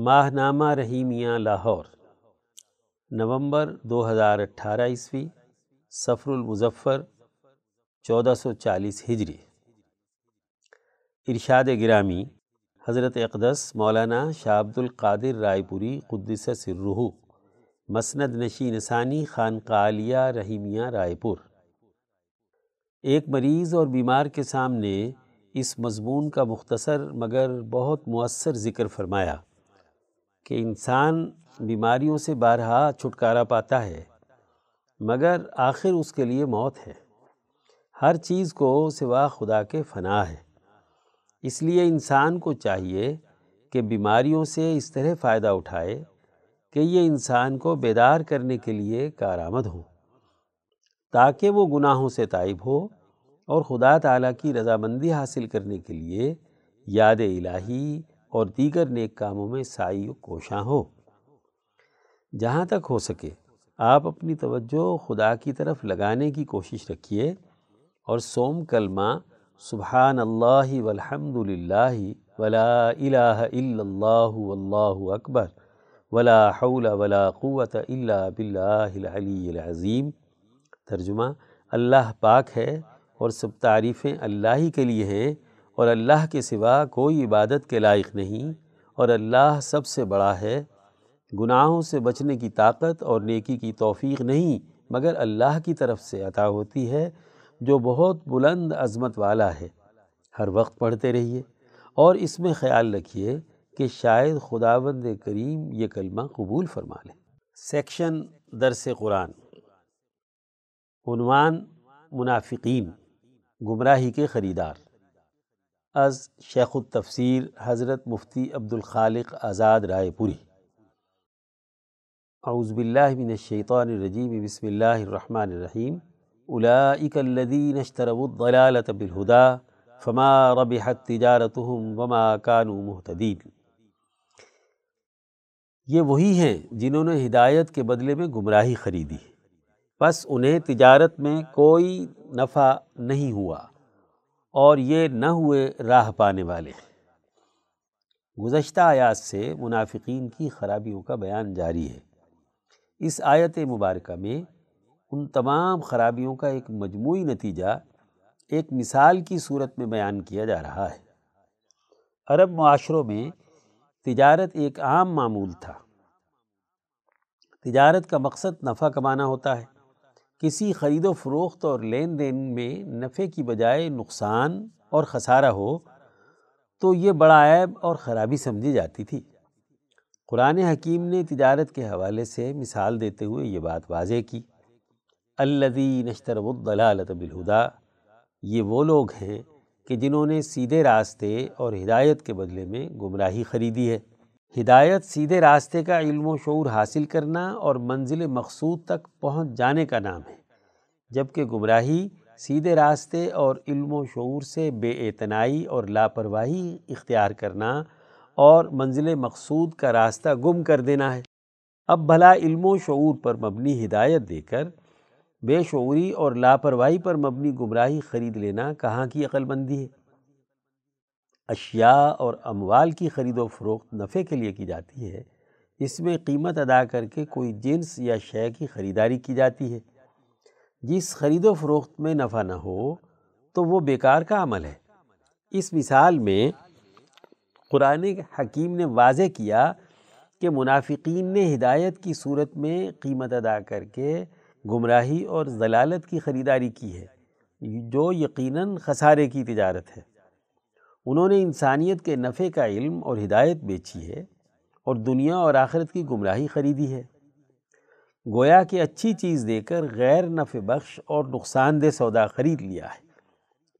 ماہ نامہ رحیمیہ لاہور، نومبر دو ہزار اٹھارہ عیسوی سفر المظفر، چودہ سو چالیس ہجری۔ ارشاد گرامی، حضرت اقدس مولانا شاہ عبد القادر رائے پوری قدس سررحو مسند نشی نسانی خانقالیہ رحیمیہ رائے پور۔ ایک مریض اور بیمار کے سامنے اس مضمون کا مختصر مگر بہت مؤثر ذکر فرمایا۔ کہ انسان بیماریوں سے بارہا چھٹکارا پاتا ہے، مگر آخر اس کے لیے موت ہے۔ ہر چیز کو سوا خدا کے فنا ہے۔ اس لیے انسان کو چاہیے کہ بیماریوں سے اس طرح فائدہ اٹھائے کہ یہ انسان کو بیدار کرنے کے لیے کارآمد ہو، تاکہ وہ گناہوں سے طائب ہو اور خدا تعالیٰ کی رضامندی حاصل کرنے کے لیے یاد الہی اور دیگر نیک کاموں میں سائی و کوشاں ہو۔ جہاں تک ہو سکے، آپ اپنی توجہ خدا کی طرف لگانے کی کوشش رکھیے اور سوم کلمہ سبحان اللہ والحمد للہ ولا الہ الا اللہ واللہ اکبر ولا حول ولا قوت الا باللہ العلی العظیم۔ ترجمہ اللہ پاک ہے اور سب تعریفیں اللہ ہی کے لیے ہیں۔ اور اللہ کے سوا کوئی عبادت کے لائق نہیں، اور اللہ سب سے بڑا ہے۔ گناہوں سے بچنے کی طاقت اور نیکی کی توفیق نہیں، مگر اللہ کی طرف سے عطا ہوتی ہے، جو بہت بلند عظمت والا ہے۔ ہر وقت پڑھتے رہیے، اور اس میں خیال رکھیے کہ شاید خداوند کریم یہ کلمہ قبول فرما لے۔ سیکشن درس قرآن۔ عنوان منافقین، گمراہی کے خریدار۔ از شیخ التفسیر حضرت مفتی عبد الخالق آزاد رائے پوری۔ اعوذ باللہ من الشیطان الرجیم، بسم اللہ الرحمن الرحیم۔ اولئک الذین اشتروا الضلالة بالہدا فما ربحت تجارتهم وما كانوا مہتدین۔ یہ وہی ہیں جنہوں نے ہدایت کے بدلے میں گمراہی خریدی۔ بس انہیں تجارت میں کوئی نفع نہیں ہوا۔ اور یہ نہ ہوئے راہ پانے والے۔ گزشتہ آیات سے منافقین کی خرابیوں کا بیان جاری ہے۔ اس آیت مبارکہ میں ان تمام خرابیوں کا ایک مجموعی نتیجہ ایک مثال کی صورت میں بیان کیا جا رہا ہے۔ عرب معاشروں میں تجارت ایک عام معمول تھا۔ تجارت کا مقصد نفع کمانا ہوتا ہے۔ کسی خرید و فروخت اور لین دین میں نفع کی بجائے نقصان اور خسارہ ہو تو یہ بڑا عیب اور خرابی سمجھی جاتی تھی۔ قرآن حکیم نے تجارت کے حوالے سے مثال دیتے ہوئے یہ بات واضح کی۔ الدی نشتر الضلالت بالہدا یہ وہ لوگ ہیں کہ جنہوں نے سیدھے راستے اور ہدایت کے بدلے میں گمراہی خریدی ہے۔ ہدایت سیدھے راستے کا علم و شعور حاصل کرنا اور منزل مقصود تک پہنچ جانے کا نام ہے۔ جبکہ گمراہی سیدھے راستے اور علم و شعور سے بے اعتنائی اور لاپرواہی اختیار کرنا اور منزل مقصود کا راستہ گم کر دینا ہے۔ اب بھلا علم و شعور پر مبنی ہدایت دے کر بے شعوری اور لاپرواہی پر مبنی گمراہی خرید لینا کہاں کی عقل مندی ہے؟ اشیاء اور اموال کی خرید و فروخت نفع کے لیے کی جاتی ہے، اس میں قیمت ادا کر کے کوئی جنس یا شے کی خریداری کی جاتی ہے۔ جس خرید و فروخت میں نفع نہ ہو تو وہ بیکار کا عمل ہے۔ اس مثال میں قرآن حکیم نے واضح کیا کہ منافقین نے ہدایت کی صورت میں قیمت ادا کر کے گمراہی اور ضلالت کی خریداری کی ہے، جو یقیناً خسارے کی تجارت ہے۔ انہوں نے انسانیت کے نفع کا علم اور ہدایت بیچی ہے اور دنیا اور آخرت کی گمراہی خریدی ہے۔ گویا کہ اچھی چیز دے کر غیر نفع بخش اور نقصان دہ سودا خرید لیا ہے۔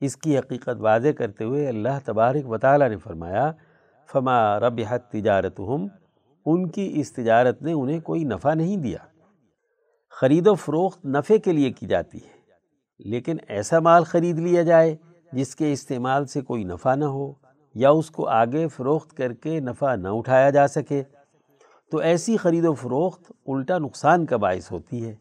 اس کی حقیقت واضح کرتے ہوئے اللہ تبارک و تعالیٰ نے فرمایا، فما ربحت تجارت ان کی اس تجارت نے انہیں کوئی نفع نہیں دیا۔ خرید و فروخت نفع کے لیے کی جاتی ہے، لیکن ایسا مال خرید لیا جائے۔ جس کے استعمال سے کوئی نفع نہ ہو یا اس کو آگے فروخت کر کے نفع نہ اٹھایا جا سکے۔ تو ایسی خرید و فروخت الٹا نقصان کا باعث ہوتی ہے۔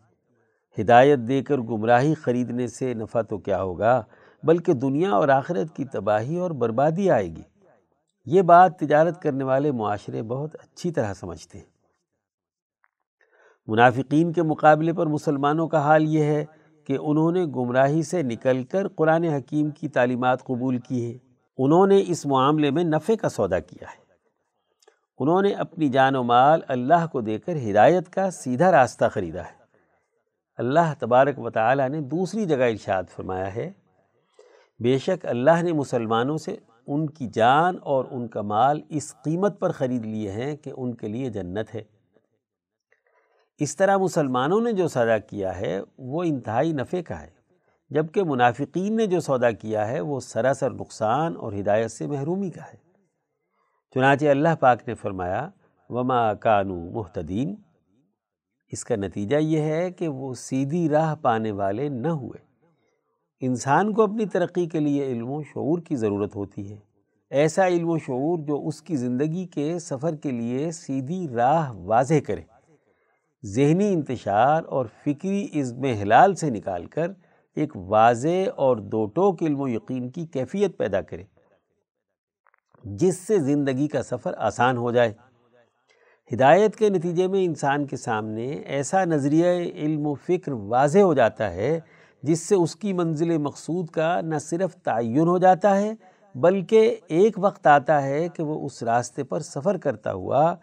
ہدایت دے کر گمراہی خریدنے سے نفع تو کیا ہوگا؟ بلکہ دنیا اور آخرت کی تباہی اور بربادی آئے گی۔ یہ بات تجارت کرنے والے معاشرے بہت اچھی طرح سمجھتے ہیں۔ منافقین کے مقابلے پر مسلمانوں کا حال یہ ہے کہ انہوں نے گمراہی سے نکل کر قرآن حکیم کی تعلیمات قبول کی ہیں۔ انہوں نے اس معاملے میں نفع کا سودا کیا ہے۔ انہوں نے اپنی جان و مال اللہ کو دے کر ہدایت کا سیدھا راستہ خریدا ہے۔ اللہ تبارک و تعالی نے دوسری جگہ ارشاد فرمایا ہے۔ بے شک اللہ نے مسلمانوں سے ان کی جان اور ان کا مال اس قیمت پر خرید لیے ہیں کہ ان کے لیے جنت ہے۔ اس طرح مسلمانوں نے جو سودا کیا ہے، وہ انتہائی نفع کا ہے۔ جبکہ منافقین نے جو سودا کیا ہے، وہ سراسر نقصان اور ہدایت سے محرومی کا ہے۔ چنانچہ اللہ پاک نے فرمایا، وما کانو محتدین اس کا نتیجہ یہ ہے کہ وہ سیدھی راہ پانے والے نہ ہوئے۔ انسان کو اپنی ترقی کے لیے علم و شعور کی ضرورت ہوتی ہے۔ ایسا علم و شعور جو اس کی زندگی کے سفر کے لیے سیدھی راہ واضح کرے۔ ذہنی انتشار اور فکری عزم حلال سے نکال کر ایک واضح اور دو ٹوک علم و یقین کی کیفیت پیدا کرے، جس سے زندگی کا سفر آسان ہو جائے۔ ہدایت کے نتیجے میں انسان کے سامنے ایسا نظریہ علم و فکر واضح ہو جاتا ہے، جس سے اس کی منزل مقصود کا نہ صرف تعین ہو جاتا ہے، بلکہ ایک وقت آتا ہے کہ وہ اس راستے پر سفر کرتا ہوا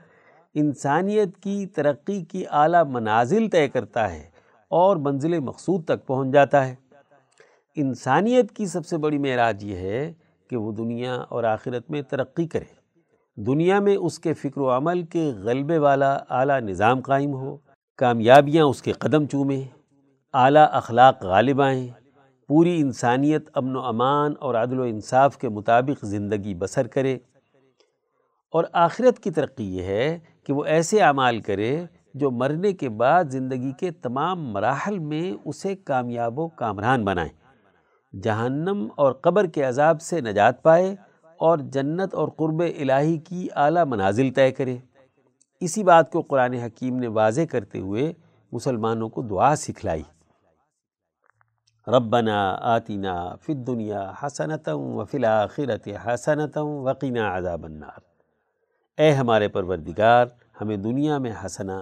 انسانیت کی ترقی کی اعلیٰ منازل طے کرتا ہے اور منزل مقصود تک پہنچ جاتا ہے۔ انسانیت کی سب سے بڑی معراج یہ ہے کہ وہ دنیا اور آخرت میں ترقی کرے۔ دنیا میں اس کے فکر و عمل کے غلبے والا اعلیٰ نظام قائم ہو، کامیابیاں اس کے قدم چومیں، اعلیٰ اخلاق غالب آئیں۔ پوری انسانیت امن و امان اور عدل و انصاف کے مطابق زندگی بسر کرے۔ اور آخرت کی ترقی یہ ہے کہ وہ ایسے اعمال کرے جو مرنے کے بعد زندگی کے تمام مراحل میں اسے کامیاب و کامران بنائیں۔ جہنم اور قبر کے عذاب سے نجات پائے اور جنت اور قرب الہی کی اعلیٰ منازل طے کرے۔ اسی بات کو قرآن حکیم نے واضح کرتے ہوئے مسلمانوں کو دعا سکھلائی۔ ربنا آتنا فی الدنیا حسنتا و فی الاخرت حسنتا وقینا عذاب النار۔ اے ہمارے پروردگار، ہمیں دنیا میں حسنا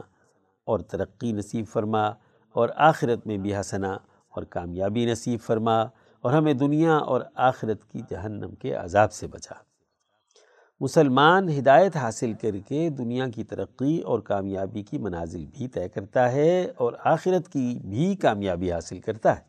اور ترقی نصیب فرما اور آخرت میں بھی حسنا اور کامیابی نصیب فرما اور ہمیں دنیا اور آخرت کی جہنم کے عذاب سے بچا۔ مسلمان ہدایت حاصل کر کے دنیا کی ترقی اور کامیابی کی منازل بھی طے کرتا ہے اور آخرت کی بھی کامیابی حاصل کرتا ہے۔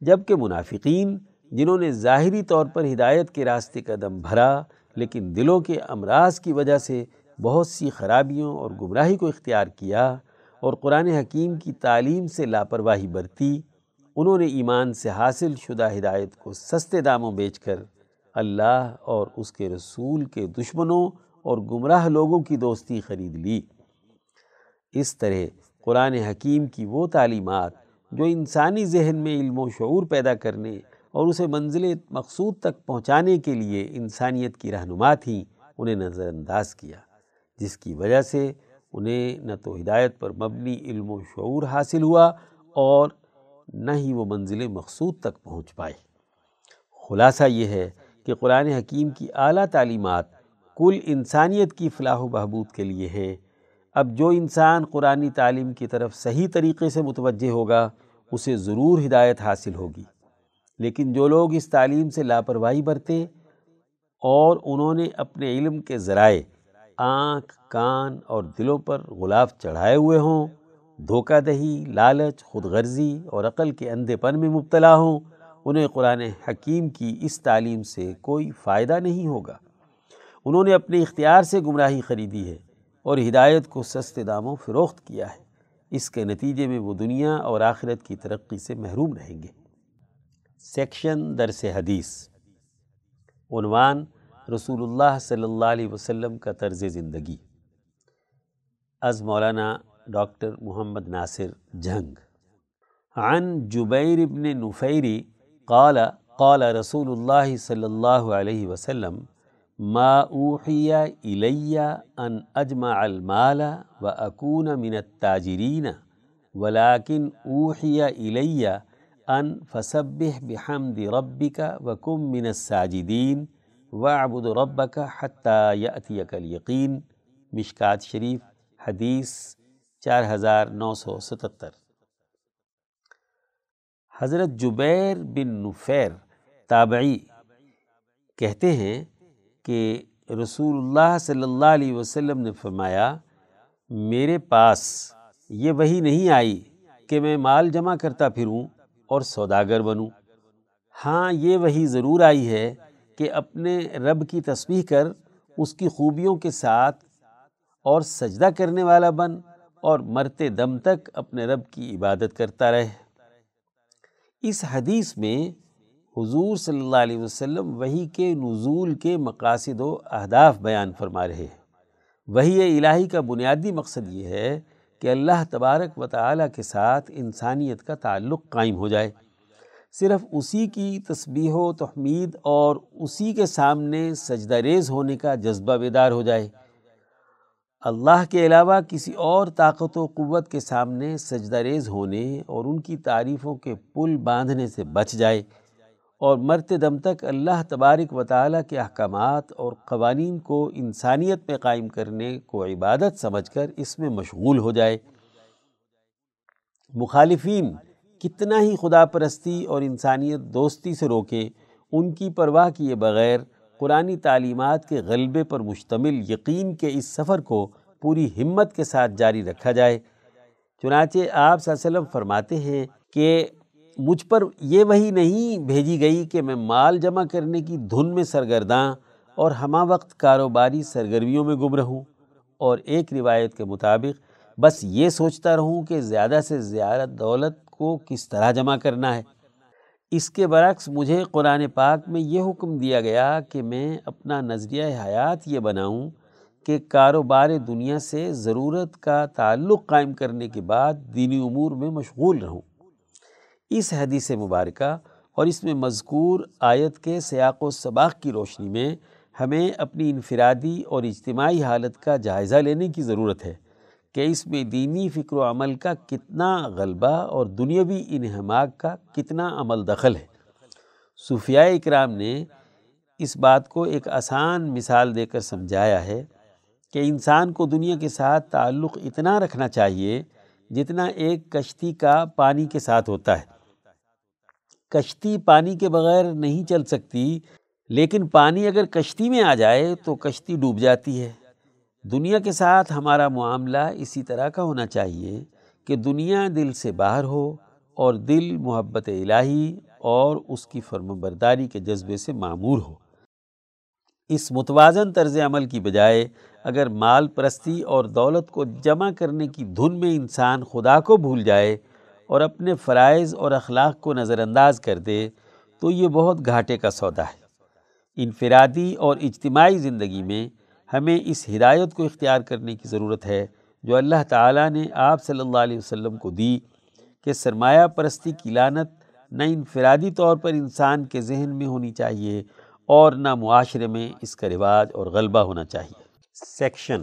جبکہ منافقین، جنہوں نے ظاہری طور پر ہدایت کے راستے کا دم بھرا لیکن دلوں کے امراض کی وجہ سے بہت سی خرابیوں اور گمراہی کو اختیار کیا اور قرآن حکیم کی تعلیم سے لاپرواہی برتی، انہوں نے ایمان سے حاصل شدہ ہدایت کو سستے داموں بیچ کر اللہ اور اس کے رسول کے دشمنوں اور گمراہ لوگوں کی دوستی خرید لی۔ اس طرح قرآن حکیم کی وہ تعلیمات جو انسانی ذہن میں علم و شعور پیدا کرنے اور اسے منزل مقصود تک پہنچانے کے لیے انسانیت کی رہنما تھیں انہیں نظر انداز کیا، جس کی وجہ سے انہیں نہ تو ہدایت پر مبنی علم و شعور حاصل ہوا اور نہ ہی وہ منزل مقصود تک پہنچ پائے۔ خلاصہ یہ ہے کہ قرآن حکیم کی اعلیٰ تعلیمات کل انسانیت کی فلاح و بہبود کے لیے ہیں۔ اب جو انسان قرآن تعلیم کی طرف صحیح طریقے سے متوجہ ہوگا، اسے ضرور ہدایت حاصل ہوگی۔ لیکن جو لوگ اس تعلیم سے لاپرواہی برتے اور انہوں نے اپنے علم کے ذرائع آنکھ، کان اور دلوں پر غلاف چڑھائے ہوئے ہوں، دھوکہ دہی، لالچ خود غرضی اور عقل کے اندھے پن میں مبتلا ہوں، انہیں قرآن حکیم کی اس تعلیم سے کوئی فائدہ نہیں ہوگا۔ انہوں نے اپنے اختیار سے گمراہی خریدی ہے اور ہدایت کو سستے داموں فروخت کیا ہے۔ اس کے نتیجے میں وہ دنیا اور آخرت کی ترقی سے محروم رہیں گے۔ سیکشن درس حدیث، عنوان رسول اللہ صلی اللہ علیہ وسلم کا طرز زندگی۔ از مولانا ڈاکٹر محمد ناصر جھنگ۔ عن جبیر ابن نفیری قال قال رسول اللہ صلی اللہ علیہ وسلم، ما اوحی الی ان اجمع المال و اکون من التاجرین ولكن اوحی الی ان فسبح بحمد ربک وکم من الساجدین و ابود رب کا حتیٰ یقین یقین مشکات شریف، حدیث چار ہزار نو سو ستتر۔ حضرت جبیر بن نفیر تابعی کہتے ہیں کہ رسول اللہ صلی اللہ علیہ وسلم نے فرمایا، میرے پاس یہ وہی نہیں آئی کہ میں مال جمع کرتا پھروں اور سوداگر بنوں۔ ہاں یہ وہی ضرور آئی ہے کہ اپنے رب کی تسبیح کر اس کی خوبیوں کے ساتھ اور سجدہ کرنے والا بن اور مرتے دم تک اپنے رب کی عبادت کرتا رہے۔ اس حدیث میں حضور صلی اللہ علیہ وسلم وہی کے نزول کے مقاصد و اہداف بیان فرما رہے ہیں۔ وہی الہی کا بنیادی مقصد یہ ہے کہ اللہ تبارک و تعالیٰ کے ساتھ انسانیت کا تعلق قائم ہو جائے۔ صرف اسی کی تسبیح و تحمید اور اسی کے سامنے سجدہ ریز ہونے کا جذبہ بیدار ہو جائے۔ اللہ کے علاوہ کسی اور طاقت و قوت کے سامنے سجدہ ریز ہونے اور ان کی تعریفوں کے پل باندھنے سے بچ جائے۔ اور مرتے دم تک اللہ تبارک و تعالیٰ کے احکامات اور قوانین کو انسانیت میں قائم کرنے کو عبادت سمجھ کر اس میں مشغول ہو جائے۔ مخالفین کتنا ہی خدا پرستی اور انسانیت دوستی سے روکیں ان کی پرواہ کیے بغیر قرآن تعلیمات کے غلبے پر مشتمل یقین کے اس سفر کو پوری ہمت کے ساتھ جاری رکھا جائے۔ چنانچہ آپ صلی اللہ علیہ وسلم فرماتے ہیں کہ مجھ پر یہ وہی نہیں بھیجی گئی کہ میں مال جمع کرنے کی دھن میں سرگرداں اور ہمہ وقت کاروباری سرگرمیوں میں گم رہوں۔ اور ایک روایت کے مطابق، بس یہ سوچتا رہوں کہ زیادہ سے زیادہ دولت کو کس طرح جمع کرنا ہے۔ اس کے برعکس، مجھے قرآن پاک میں یہ حکم دیا گیا کہ میں اپنا نظریہ حیات یہ بناؤں کہ کاروبار دنیا سے ضرورت کا تعلق قائم کرنے کے بعد دینی امور میں مشغول رہوں۔ اس حدیث مبارکہ اور اس میں مذکور آیت کے سیاق و سباق کی روشنی میں ہمیں اپنی انفرادی اور اجتماعی حالت کا جائزہ لینے کی ضرورت ہے کہ اس میں دینی فکر و عمل کا کتنا غلبہ اور دنیاوی انہماک کا کتنا عمل دخل ہے۔ صوفیاء اکرام نے اس بات کو ایک آسان مثال دے کر سمجھایا ہے کہ انسان کو دنیا کے ساتھ تعلق اتنا رکھنا چاہیے جتنا ایک کشتی کا پانی کے ساتھ ہوتا ہے۔ کشتی پانی کے بغیر نہیں چل سکتی، لیکن پانی اگر کشتی میں آ جائے تو کشتی ڈوب جاتی ہے۔ دنیا کے ساتھ ہمارا معاملہ اسی طرح کا ہونا چاہیے کہ دنیا دل سے باہر ہو اور دل محبت الہی اور اس کی فرم برداری کے جذبے سے معمور ہو۔ اس متوازن طرز عمل کی بجائے اگر مال پرستی اور دولت کو جمع کرنے کی دھن میں انسان خدا کو بھول جائے اور اپنے فرائض اور اخلاق کو نظر انداز کر دے تو یہ بہت گھاٹے کا سودا ہے۔ انفرادی اور اجتماعی زندگی میں ہمیں اس ہدایت کو اختیار کرنے کی ضرورت ہے جو اللہ تعالیٰ نے آپ صلی اللہ علیہ وسلم کو دی کہ سرمایہ پرستی کی لانت نہ انفرادی طور پر انسان کے ذہن میں ہونی چاہیے اور نہ معاشرے میں اس کا رواج اور غلبہ ہونا چاہیے۔ سیکشن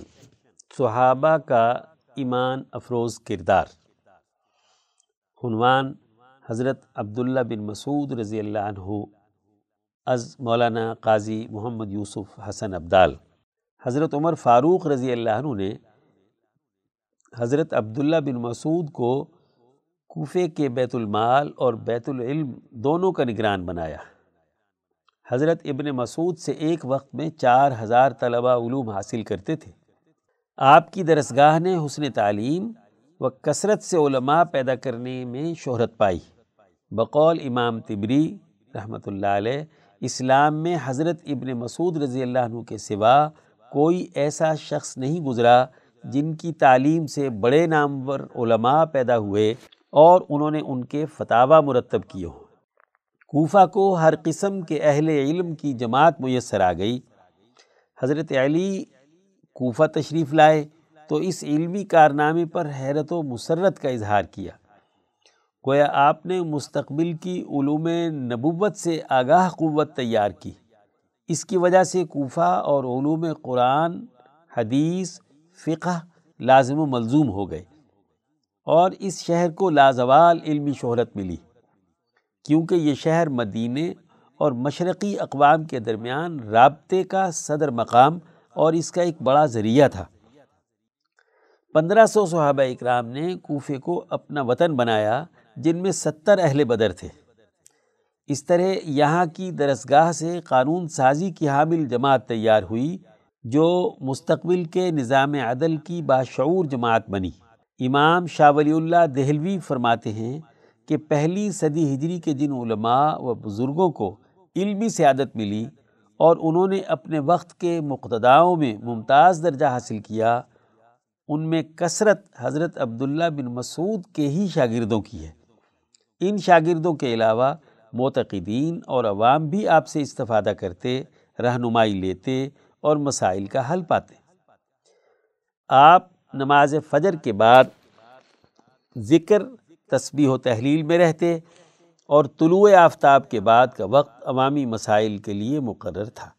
صحابہ کا ایمان افروز کردار۔ عنوان حضرت عبداللہ بن مسعود رضی اللہ عنہ از مولانا قاضی محمد یوسف حسن عبدال حضرت عمر فاروق رضی اللہ عنہ نے حضرت عبداللہ بن مسعود کو کوفے کے بیت المال اور بیت العلم دونوں کا نگران بنایا۔ حضرت ابن مسعود سے ایک وقت میں چار ہزار طلبہ علوم حاصل کرتے تھے۔ آپ کی درسگاہ نے حسن تعلیم و کثرت سے علماء پیدا کرنے میں شہرت پائی۔ بقول امام تبری رحمۃ اللہ علیہ اسلام میں حضرت ابن مسعود رضی اللہ عنہ کے سوا کوئی ایسا شخص نہیں گزرا جن کی تعلیم سے بڑے نامور علماء پیدا ہوئے اور انہوں نے ان کے فتح مرتب کیے ہوں۔ کوفہ کو ہر قسم کے اہل علم کی جماعت میسر آ گئی۔ حضرت علی کوفہ تشریف لائے۔ تو اس علمی کارنامے پر حیرت و مسرت کا اظہار کیا۔ گویا آپ نے مستقبل کی علوم نبوت سے آگاہ قوت تیار کی۔ اس کی وجہ سے کوفہ اور علوم قرآن، حدیث، فقہ لازم و ملزوم ہو گئے۔ اور اس شہر کو لازوال علمی شہرت ملی۔ کیونکہ یہ شہر مدینے اور مشرقی اقوام کے درمیان رابطے کا صدر مقام اور اس کا ایک بڑا ذریعہ تھا۔ پندرہ سو صحابہ اکرام نے کوفے کو اپنا وطن بنایا، جن میں ستر اہل بدر تھے۔ اس طرح یہاں کی درسگاہ سے قانون سازی کی حامل جماعت تیار ہوئی، جو مستقبل کے نظام عدل کی باشعور جماعت بنی۔ امام شاہ ولی اللہ دہلوی فرماتے ہیں کہ پہلی صدی ہجری کے جن علماء و بزرگوں کو علمی سیادت ملی اور انہوں نے اپنے وقت کے مقتداؤں میں ممتاز درجہ حاصل کیا ان میں کثرت حضرت عبداللہ بن مسعود کے ہی شاگردوں کی ہے۔ ان شاگردوں کے علاوہ معتقدین اور عوام بھی آپ سے استفادہ کرتے، رہنمائی لیتے اور مسائل کا حل پاتے۔ آپ نماز فجر کے بعد ذکر، تسبیح و تحلیل میں رہتے اور طلوع آفتاب کے بعد کا وقت عوامی مسائل کے لیے مقرر تھا۔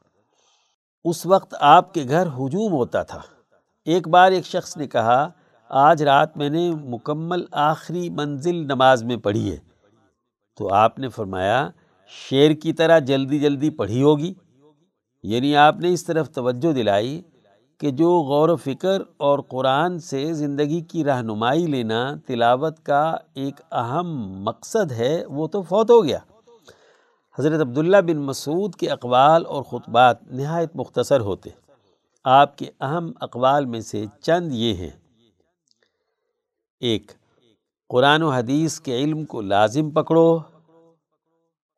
اس وقت آپ کے گھر ہجوم ہوتا تھا۔ ایک بار ایک شخص نے کہا، آج رات میں نے مکمل آخری منزل نماز میں پڑھی ہے۔ تو آپ نے فرمایا، شیر کی طرح جلدی جلدی پڑھی ہوگی۔ یعنی آپ نے اس طرف توجہ دلائی کہ جو غور و فکر اور قرآن سے زندگی کی رہنمائی لینا تلاوت کا ایک اہم مقصد ہے، وہ تو فوت ہو گیا۔ حضرت عبداللہ بن مسعود کے اقوال اور خطبات نہایت مختصر ہوتے۔ آپ کے اہم اقوال میں سے چند یہ ہیں۔ ایک، قرآن و حدیث کے علم کو لازم پکڑو۔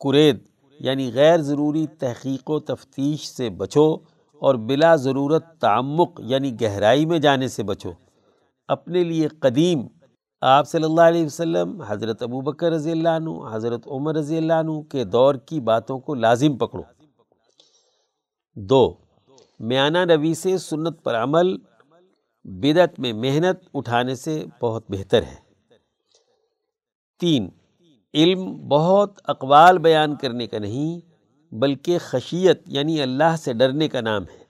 کرید یعنی غیر ضروری تحقیق و تفتیش سے بچو اور بلا ضرورت تعمق یعنی گہرائی میں جانے سے بچو۔ اپنے لیے قدیم، آپ صلی اللہ علیہ وسلم، حضرت ابو بکر رضی اللہ عنہ، حضرت عمر رضی اللہ عنہ کے دور کی باتوں کو لازم پکڑو۔ دو میانہ روی سے سنت پر عمل بدت میں محنت اٹھانے سے بہت بہتر ہے۔ تین، علم بہت اقوال بیان کرنے کا نہیں، بلکہ خشیت یعنی اللہ سے ڈرنے کا نام ہے۔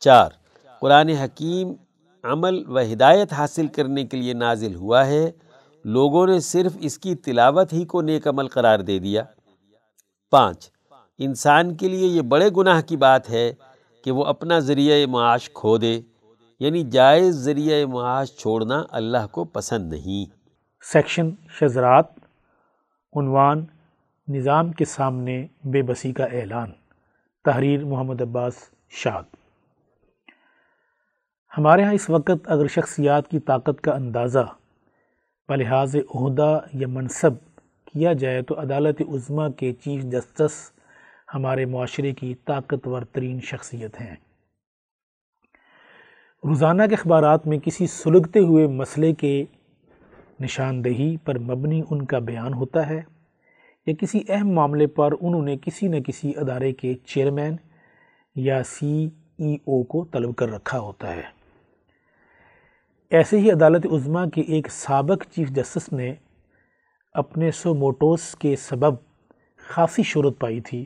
چار، قرآن حکیم عمل و ہدایت حاصل کرنے کے لیے نازل ہوا ہے۔ لوگوں نے صرف اس کی تلاوت ہی کو نیک عمل قرار دے دیا۔ پانچ، انسان کے لیے یہ بڑے گناہ کی بات ہے کہ وہ اپنا ذریعہ معاش کھو دے یعنی جائز ذریعہ معاش چھوڑنا اللہ کو پسند نہیں۔ سیکشن شزرات عنوان نظام کے سامنے بے بسی کا اعلان، تحریر محمد عباس شاد۔ ہمارے ہاں اس وقت اگر شخصیات کی طاقت کا اندازہ بلحاظ عہدہ یا منصب کیا جائے تو عدالت عظمہ کے چیف جسٹس ہمارے معاشرے کی طاقتور ترین شخصیت ہیں۔ روزانہ کے اخبارات میں کسی سلگتے ہوئے مسئلے کے نشاندہی پر مبنی ان کا بیان ہوتا ہے یا کسی اہم معاملے پر انہوں نے کسی نہ کسی ادارے کے چیئرمین یا سی ای او کو طلب کر رکھا ہوتا ہے۔ ایسے ہی عدالت عظمہ کے ایک سابق چیف جسٹس نے اپنے سو موٹوس کے سبب خاصی شہرت پائی تھی۔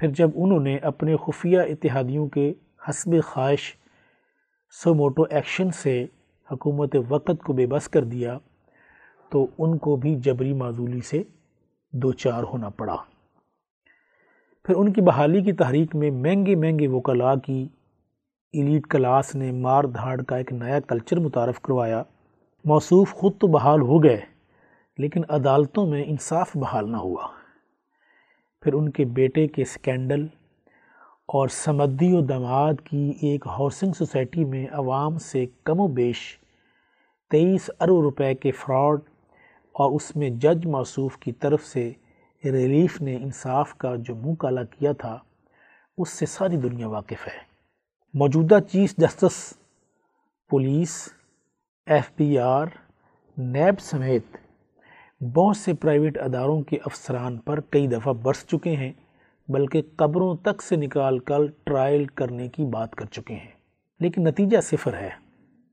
پھر جب انہوں نے اپنے خفیہ اتحادیوں کے حسب خواہش سو موٹو ایکشن سے حکومت وقت کو بے بس کر دیا، تو ان کو بھی جبری معذولی سے دو چار ہونا پڑا۔ پھر ان کی بحالی کی تحریک میں مہنگے مہنگے وکلاء کی ایلیٹ کلاس نے مار دھاڑ کا ایک نیا کلچر متعارف کروایا۔ موصوف خود تو بحال ہو گئے، لیکن عدالتوں میں انصاف بحال نہ ہوا۔ پھر ان کے بیٹے کے سکینڈل اور سمدی و دماد کی ایک ہاؤسنگ سوسائٹی میں عوام سے کم و بیش تیئیس ارب روپے کے فراڈ اور اس میں جج موصوف کی طرف سے ریلیف نے انصاف کا جو منہ کالا کیا تھا، اس سے ساری دنیا واقف ہے۔ موجودہ chief justice, police, F B R, NAB سمیت بہت سے پرائیویٹ اداروں کے افسران پر کئی دفعہ برس چکے ہیں، بلکہ قبروں تک سے نکال کر ٹرائل کرنے کی بات کر چکے ہیں۔ لیکن نتیجہ صفر ہے،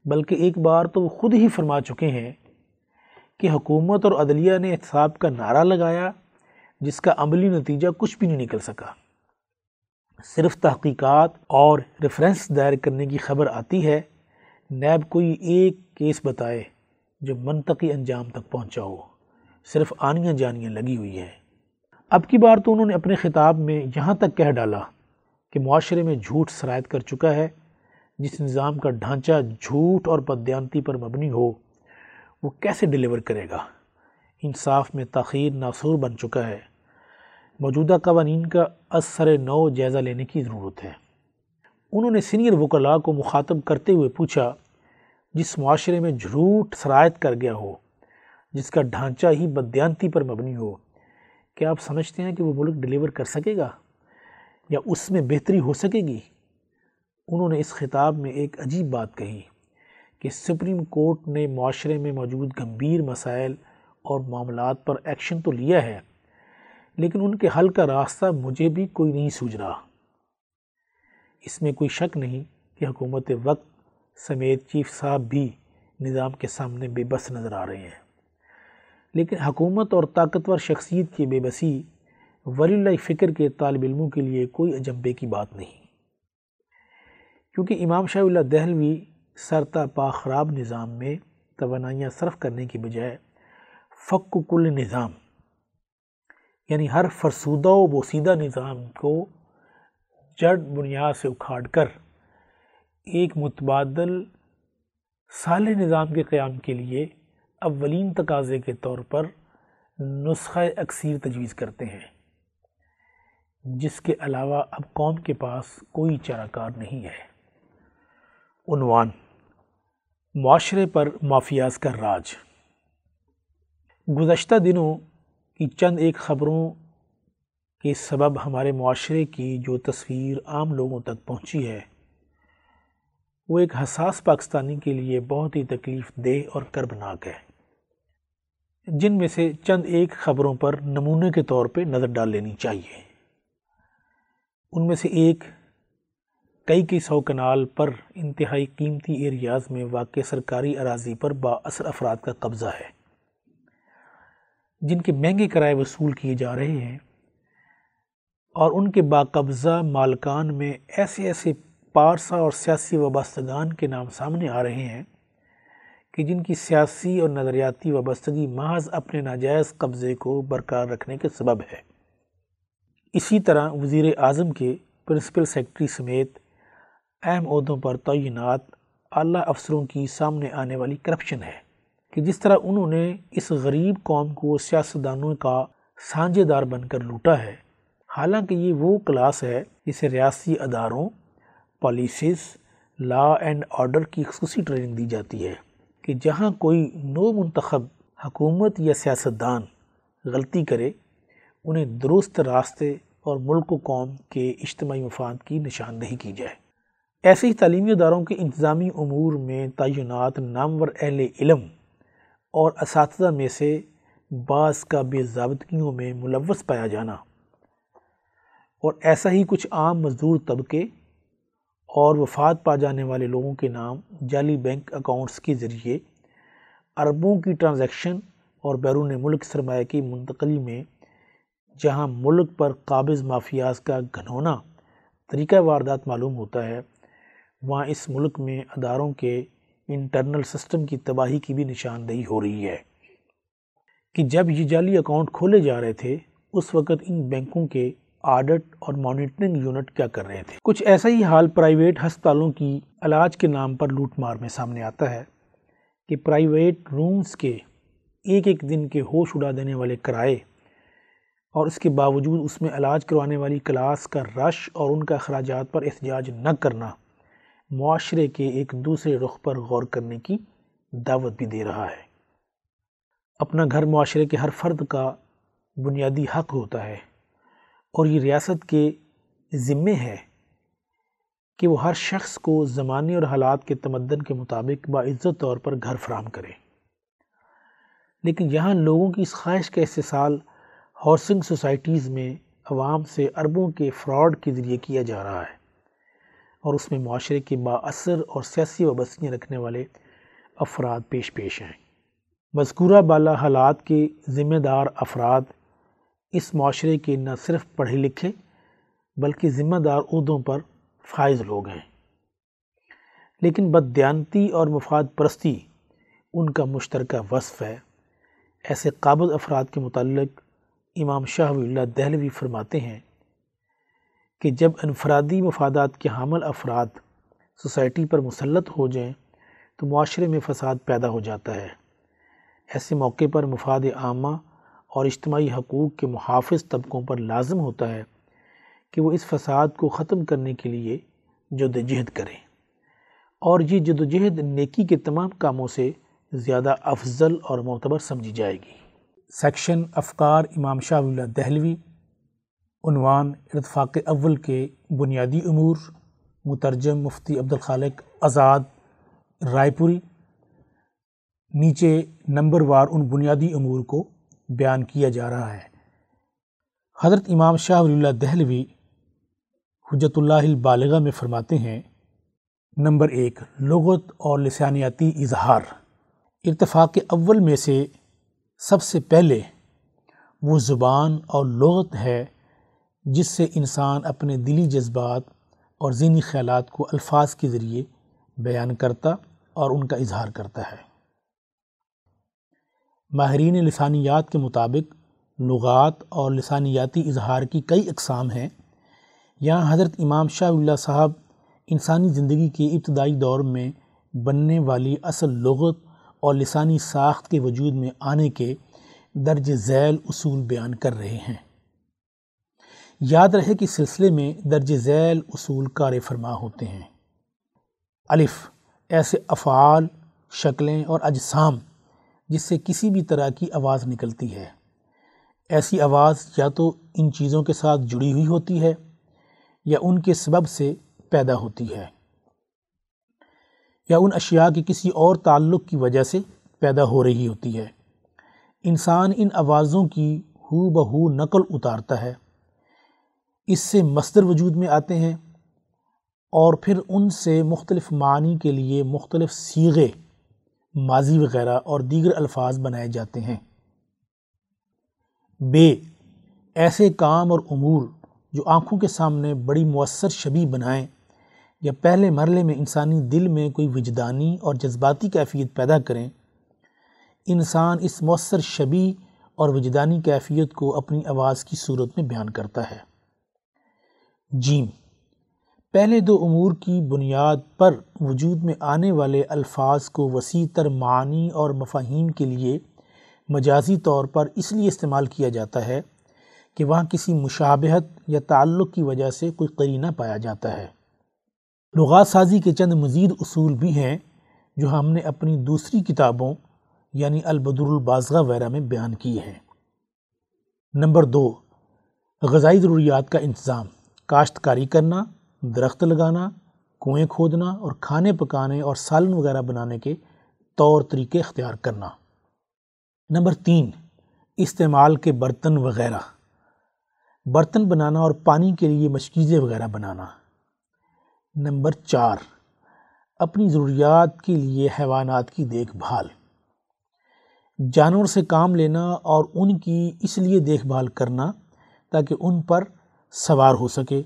بلکہ ایک بار تو وہ خود ہی فرما چکے ہیں کہ حکومت اور عدلیہ نے احتساب کا نعرہ لگایا، جس کا عملی نتیجہ کچھ بھی نہیں نکل سکا۔ صرف تحقیقات اور ریفرنس دائر کرنے کی خبر آتی ہے، نیب کوئی ایک کیس بتائے جو منطقی انجام تک پہنچا ہو۔ صرف آنیاں جانیاں لگی ہوئی ہے اب کی بار تو انہوں نے اپنے خطاب میں یہاں تک کہہ ڈالا کہ معاشرے میں جھوٹ سرایت کر چکا ہے۔ جس نظام کا ڈھانچہ جھوٹ اور بدیانتی پر مبنی ہو، وہ کیسے ڈیلیور کرے گا؟ انصاف میں تاخیر ناصور بن چکا ہے۔ موجودہ قوانین کا اثر نو جائزہ لینے کی ضرورت ہے۔ انہوں نے سینئر وکلاء کو مخاطب کرتے ہوئے پوچھا، جس معاشرے میں جھوٹ سرایت کر گیا ہو جس کا ڈھانچہ ہی بدیانتی پر مبنی ہو۔ کیا آپ سمجھتے ہیں کہ وہ ملک ڈیلیور کر سکے گا؟ یا اس میں بہتری ہو سکے گی؟ انہوں نے اس خطاب میں ایک عجیب بات کہی کہ سپریم کورٹ نے معاشرے میں موجود گمبھیر مسائل اور معاملات پر ایکشن تو لیا ہے، لیکن ان کے حل کا راستہ مجھے بھی کوئی نہیں سوچ رہا۔ اس میں کوئی شک نہیں کہ حکومت وقت سمیت چیف صاحب بھی نظام کے سامنے بے بس نظر آ رہے ہیں۔ لیکن حکومت اور طاقتور شخصیت کی بے بسی ولی اللہ فکر کے طالب علموں کے لیے کوئی اجمبے کی بات نہیں۔ کیونکہ امام شاہ اللہ دہلوی سرتا پا خراب نظام میں توانائیاں صرف کرنے کی بجائے فق کل نظام یعنی ہر فرسودہ و بوسیدہ نظام کو جڑ بنیاد سے اکھاڑ کر ایک متبادل سال نظام کے قیام کے لیے اولین تقاضے کے طور پر نسخہ اکثیر تجویز کرتے ہیں، جس کے علاوہ اب قوم کے پاس کوئی چارہ کار نہیں ہے۔ عنوان معاشرے پر مافیاز کا راج۔ گزشتہ دنوں کی چند ایک خبروں کے سبب ہمارے معاشرے کی جو تصویر عام لوگوں تک پہنچی ہے، وہ ایک حساس پاکستانی کے لیے بہت ہی تکلیف دہ اور کربناک ہے۔ جن میں سے چند ایک خبروں پر نمونے کے طور پہ نظر ڈال لینی چاہیے۔ ان میں سے ایک، کئی کئی سو کنال پر انتہائی قیمتی ایریاز میں واقع سرکاری اراضی پر با اثر افراد کا قبضہ ہے۔ جن کے مہنگے کرائے وصول کیے جا رہے ہیں اور ان کے با قبضہ مالکان میں ایسے ایسے پارسا اور سیاسی وابستگان کے نام سامنے آ رہے ہیں کہ جن کی سیاسی اور نظریاتی وابستگی محض اپنے ناجائز قبضے کو برقرار رکھنے کے سبب ہے۔ اسی طرح وزیر اعظم کے پرنسپل سیکٹری سمیت اہم عہدوں پر تعینات اعلیٰ افسروں کی سامنے آنے والی کرپشن ہے کہ جس طرح انہوں نے اس غریب قوم کو سیاستدانوں کا سانجے دار بن کر لوٹا ہے، حالانکہ یہ وہ کلاس ہے جسے ریاستی اداروں پالیسیز لا اینڈ آرڈر کی خصوصی ٹریننگ دی جاتی ہے۔ کہ جہاں کوئی نو منتخب حکومت یا سیاستدان غلطی کرے، انہیں درست راستے اور ملک و قوم کے اجتماعی مفاد کی نشاندہی کی جائے۔ ایسے ہی تعلیمی اداروں کے انتظامی امور میں تعینات، نامور اہل علم اور اساتذہ میں سے بعض کا بے ضابطگیوں میں ملوث پایا جانا۔ اور ایسا ہی کچھ عام مزدور طبقے اور وفات پا جانے والے لوگوں کے نام جعلی بینک اکاؤنٹس کے ذریعے اربوں کی ٹرانزیکشن اور بیرون ملک سرمایہ کی منتقلی میں، جہاں ملک پر قابض مافیاز کا گھنونا طریقہ واردات معلوم ہوتا ہے، وہاں اس ملک میں اداروں کے انٹرنل سسٹم کی تباہی کی بھی نشاندہی ہو رہی ہے۔ کہ جب یہ جعلی اکاؤنٹ کھولے جا رہے تھے، اس وقت ان بینکوں کے آڈٹ اور مانیٹرنگ یونٹ کیا کر رہے تھے۔ کچھ ایسا ہی حال پرائیویٹ ہسپتالوں کی علاج کے نام پر لوٹ مار میں سامنے آتا ہے کہ پرائیویٹ رومز کے ایک ایک دن کے ہوش اڑا دینے والے کرائے اور اس کے باوجود اس میں علاج کروانے والی کلاس کا رش اور ان کا اخراجات پر احتجاج نہ کرنا معاشرے کے ایک دوسرے رخ پر غور کرنے کی دعوت بھی دے رہا ہے۔ اپنا گھر معاشرے کے ہر فرد کا بنیادی حق ہوتا ہے۔ اور یہ ریاست کے ذمے ہے کہ وہ ہر شخص کو زمانے اور حالات کے تمدن کے مطابق باعزت طور پر گھر فراہم کرے۔ لیکن یہاں لوگوں کی اس خواہش کا استحصال ہاؤسنگ سوسائٹیز میں عوام سے اربوں کے فراڈ کے ذریعے کیا جا رہا ہے اور اس میں معاشرے کے با اثر اور سیاسی وابستگیاں رکھنے والے افراد پیش پیش ہیں۔ مذکورہ بالا حالات کے ذمہ دار افراد اس معاشرے کے نہ صرف پڑھے لکھے بلکہ ذمہ دار عہدوں پر فائز لوگ ہیں۔ لیکن بددیانتی اور مفاد پرستی ان کا مشترکہ وصف ہے۔ ایسے قابض افراد کے متعلق امام شاہ ولی اللہ دہلوی فرماتے ہیں کہ جب انفرادی مفادات کے حامل افراد سوسائٹی پر مسلط ہو جائیں تو معاشرے میں فساد پیدا ہو جاتا ہے۔ ایسے موقع پر مفاد عامہ اور اجتماعی حقوق کے محافظ طبقوں پر لازم ہوتا ہے کہ وہ اس فساد کو ختم کرنے کے لیے جد جہد کریں۔ اور یہ جد و جہد نیکی کے تمام کاموں سے زیادہ افضل اور معتبر سمجھی جائے گی۔ سیکشن افکار امام شاہ اللہ دہلوی، عنوان ارتفاق اول کے بنیادی امور، مترجم مفتی عبدالخالق آزاد، رائے پوری، نیچے نمبر وار ان بنیادی امور کو بیان کیا جا رہا ہے۔ حضرت امام شاہ ولی اللہ دہلوی حجت اللہ البالغہ میں فرماتے ہیں، نمبر ایک، لغت اور لسانیاتی اظہار۔ ارتفاق اول میں سے سب سے پہلے وہ زبان اور لغت ہے جس سے انسان اپنے دلی جذبات اور ذہنی خیالات کو الفاظ کے ذریعے بیان کرتا اور ان کا اظہار کرتا ہے۔ ماہرین لسانیات کے مطابق لغات اور لسانیاتی اظہار کی کئی اقسام ہیں۔ یہاں حضرت امام شاہ اللہ صاحب انسانی زندگی کے ابتدائی دور میں بننے والی اصل لغت اور لسانی ساخت کے وجود میں آنے کے درج ذیل اصول بیان کر رہے ہیں۔ یاد رہے کہ سلسلے میں درج ذیل اصول کار فرما ہوتے ہیں۔ الف، ایسے افعال، شکلیں اور اجسام جس سے کسی بھی طرح کی آواز نکلتی ہے۔ ایسی آواز یا تو ان چیزوں کے ساتھ جڑی ہوئی ہوتی ہے یا ان کے سبب سے پیدا ہوتی ہے۔ یا ان اشیاء کے کسی اور تعلق کی وجہ سے پیدا ہو رہی ہوتی ہے۔ انسان ان آوازوں کی ہو بہو نقل اتارتا ہے۔ اس سے مصدر وجود میں آتے ہیں اور پھر ان سے مختلف معنی کے لیے مختلف سیغے ماضی وغیرہ اور دیگر الفاظ بنائے جاتے ہیں۔ بے، ایسے کام اور امور جو آنکھوں کے سامنے بڑی مؤثر شبی بنائیں یا پہلے مرلے میں انسانی دل میں کوئی وجدانی اور جذباتی کیفیت پیدا کریں، انسان اس مؤثر شبی اور وجدانی کیفیت کو اپنی آواز کی صورت میں بیان کرتا ہے۔ جیم پہلے دو امور کی بنیاد پر وجود میں آنے والے الفاظ کو وسیع تر معنی اور مفاہیم کے لیے مجازی طور پر اس لیے استعمال کیا جاتا ہے کہ وہاں کسی مشابہت یا تعلق کی وجہ سے کوئی قرینہ پایا جاتا ہے۔ لغات سازی کے چند مزید اصول بھی ہیں جو ہم نے اپنی دوسری کتابوں یعنی البدر البازغہ وغیرہ میں بیان کیے ہیں۔ نمبر دو غذائی ضروریات کا انتظام، کاشتکاری کرنا۔ درخت لگانا، کنویں کھودنا اور کھانے پکانے اور سالن وغیرہ بنانے کے طور طریقے اختیار کرنا۔ نمبر تین، استعمال کے برتن وغیرہ۔ برتن بنانا اور پانی کے لیے مشکیزیں وغیرہ بنانا۔ نمبر چار، اپنی ضروریات کے لیے حیوانات کی دیکھ بھال۔ جانور سے کام لینا اور ان کی اس لیے دیکھ بھال کرنا تاکہ ان پر سوار ہو سکے۔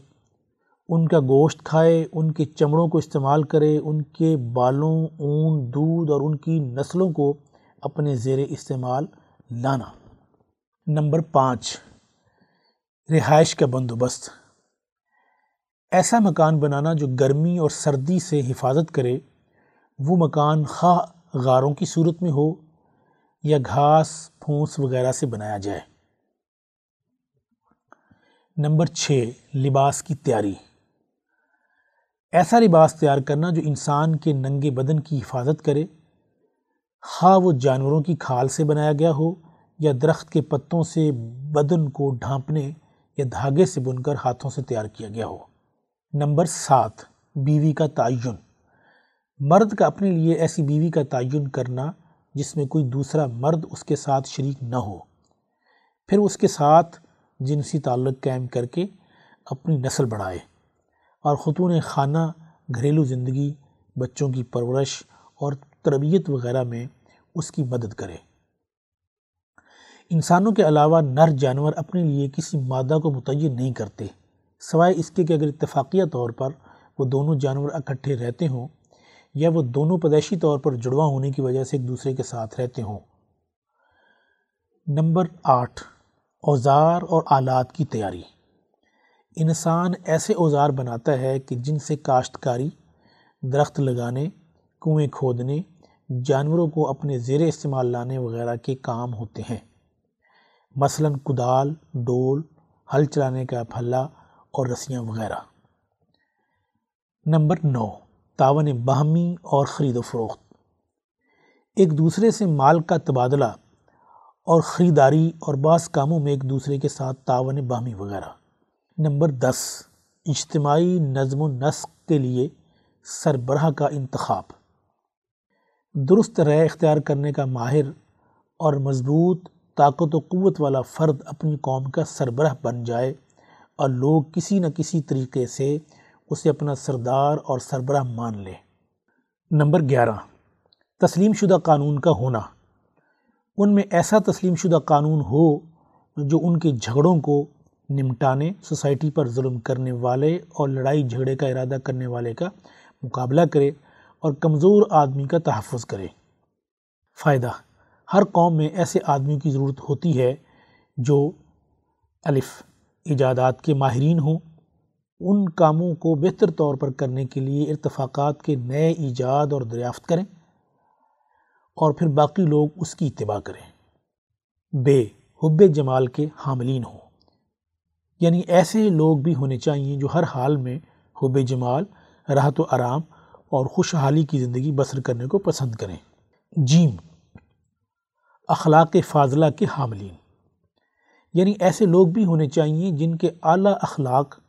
ان کا گوشت کھائے، ان کے چمڑوں کو استعمال کرے، ان کے بالوں، اون، دودھ اور ان کی نسلوں کو اپنے زیر استعمال لانا۔ نمبر پانچ، رہائش کا بندوبست۔ ایسا مکان بنانا جو گرمی اور سردی سے حفاظت کرے، وہ مکان خواہ غاروں کی صورت میں ہو یا گھاس، پھونس وغیرہ سے بنایا جائے۔ نمبر چھ، لباس کی تیاری۔ ایسا لباس تیار کرنا جو انسان کے ننگے بدن کی حفاظت کرے، خواہ وہ جانوروں کی کھال سے بنایا گیا ہو یا درخت کے پتوں سے بدن کو ڈھانپنے یا دھاگے سے بن کر ہاتھوں سے تیار کیا گیا ہو۔ نمبر سات، بیوی کا تعین۔ مرد کا اپنے لیے ایسی بیوی کا تعین کرنا جس میں کوئی دوسرا مرد اس کے ساتھ شریک نہ ہو۔ پھر اس کے ساتھ جنسی تعلق قائم کر کے اپنی نسل بڑھائے۔ اور خطون خانہ، گھریلو زندگی، بچوں کی پرورش اور تربیت وغیرہ میں اس کی مدد کرے۔ انسانوں کے علاوہ نر جانور اپنے لیے کسی مادہ کو متعین نہیں کرتے۔ سوائے اس کے کہ اگر اتفاقیہ طور پر وہ دونوں جانور اکٹھے رہتے ہوں یا وہ دونوں پیدائشی طور پر جڑواں ہونے کی وجہ سے ایک دوسرے کے ساتھ رہتے ہوں۔ نمبر آٹھ، اوزار اور آلات کی تیاری۔ انسان ایسے اوزار بناتا ہے کہ جن سے کاشتکاری، درخت لگانے، کنویں کھودنے، جانوروں کو اپنے زیر استعمال لانے وغیرہ کے کام ہوتے ہیں۔ مثلا کدال، ڈول، ہل چلانے کا پھلا اور رسیاں وغیرہ۔ نمبر نو تعاون باہمی اور خرید و فروخت۔ ایک دوسرے سے مال کا تبادلہ اور خریداری اور بعض کاموں میں ایک دوسرے کے ساتھ تعاون باہمی وغیرہ۔ نمبر دس، اجتماعی نظم و نسق کے لیے سربراہ کا انتخاب۔ درست رائے اختیار کرنے کا ماہر اور مضبوط طاقت و قوت والا فرد اپنی قوم کا سربراہ بن جائے اور لوگ کسی نہ کسی طریقے سے اسے اپنا سردار اور سربراہ مان لیں۔ نمبر گیارہ، تسلیم شدہ قانون کا ہونا۔ ان میں ایسا تسلیم شدہ قانون ہو جو ان کے جھگڑوں کو نمٹانے، سوسائٹی پر ظلم کرنے والے اور لڑائی جھگڑے کا ارادہ کرنے والے کا مقابلہ کرے اور کمزور آدمی کا تحفظ کرے۔ فائدہ، ہر قوم میں ایسے آدمیوں کی ضرورت ہوتی ہے جو الف، ایجادات کے ماہرین ہوں۔ ان کاموں کو بہتر طور پر کرنے کے لیے ارتفاقات کے نئے ایجاد اور دریافت کریں اور پھر باقی لوگ اس کی اتباع کریں۔ بے، حب جمال کے حاملین ہوں۔ یعنی ایسے لوگ بھی ہونے چاہیے جو ہر حال میں حب جمال، راحت و آرام اور خوشحالی کی زندگی بسر کرنے کو پسند کریں۔ جیم، اخلاق فاضلہ کے حاملین۔ یعنی ایسے لوگ بھی ہونے چاہیے جن کے اعلیٰ اخلاق،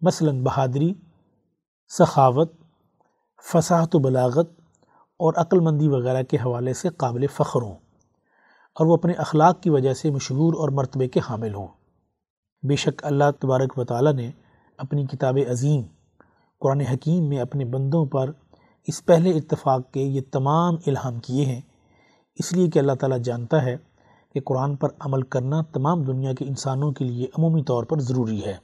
مثلا بہادری، سخاوت، فصاحت و بلاغت اور عقل مندی وغیرہ کے حوالے سے قابل فخر ہوں اور وہ اپنے اخلاق کی وجہ سے مشہور اور مرتبے کے حامل ہوں۔ بے شک اللہ تبارک و تعالیٰ نے اپنی کتاب عظیم قرآن حکیم میں اپنے بندوں پر اس پہلے اتفاق کے یہ تمام الہام کیے ہیں۔ اس لیے کہ اللہ تعالیٰ جانتا ہے کہ قرآن پر عمل کرنا تمام دنیا کے انسانوں کے لیے عمومی طور پر ضروری ہے۔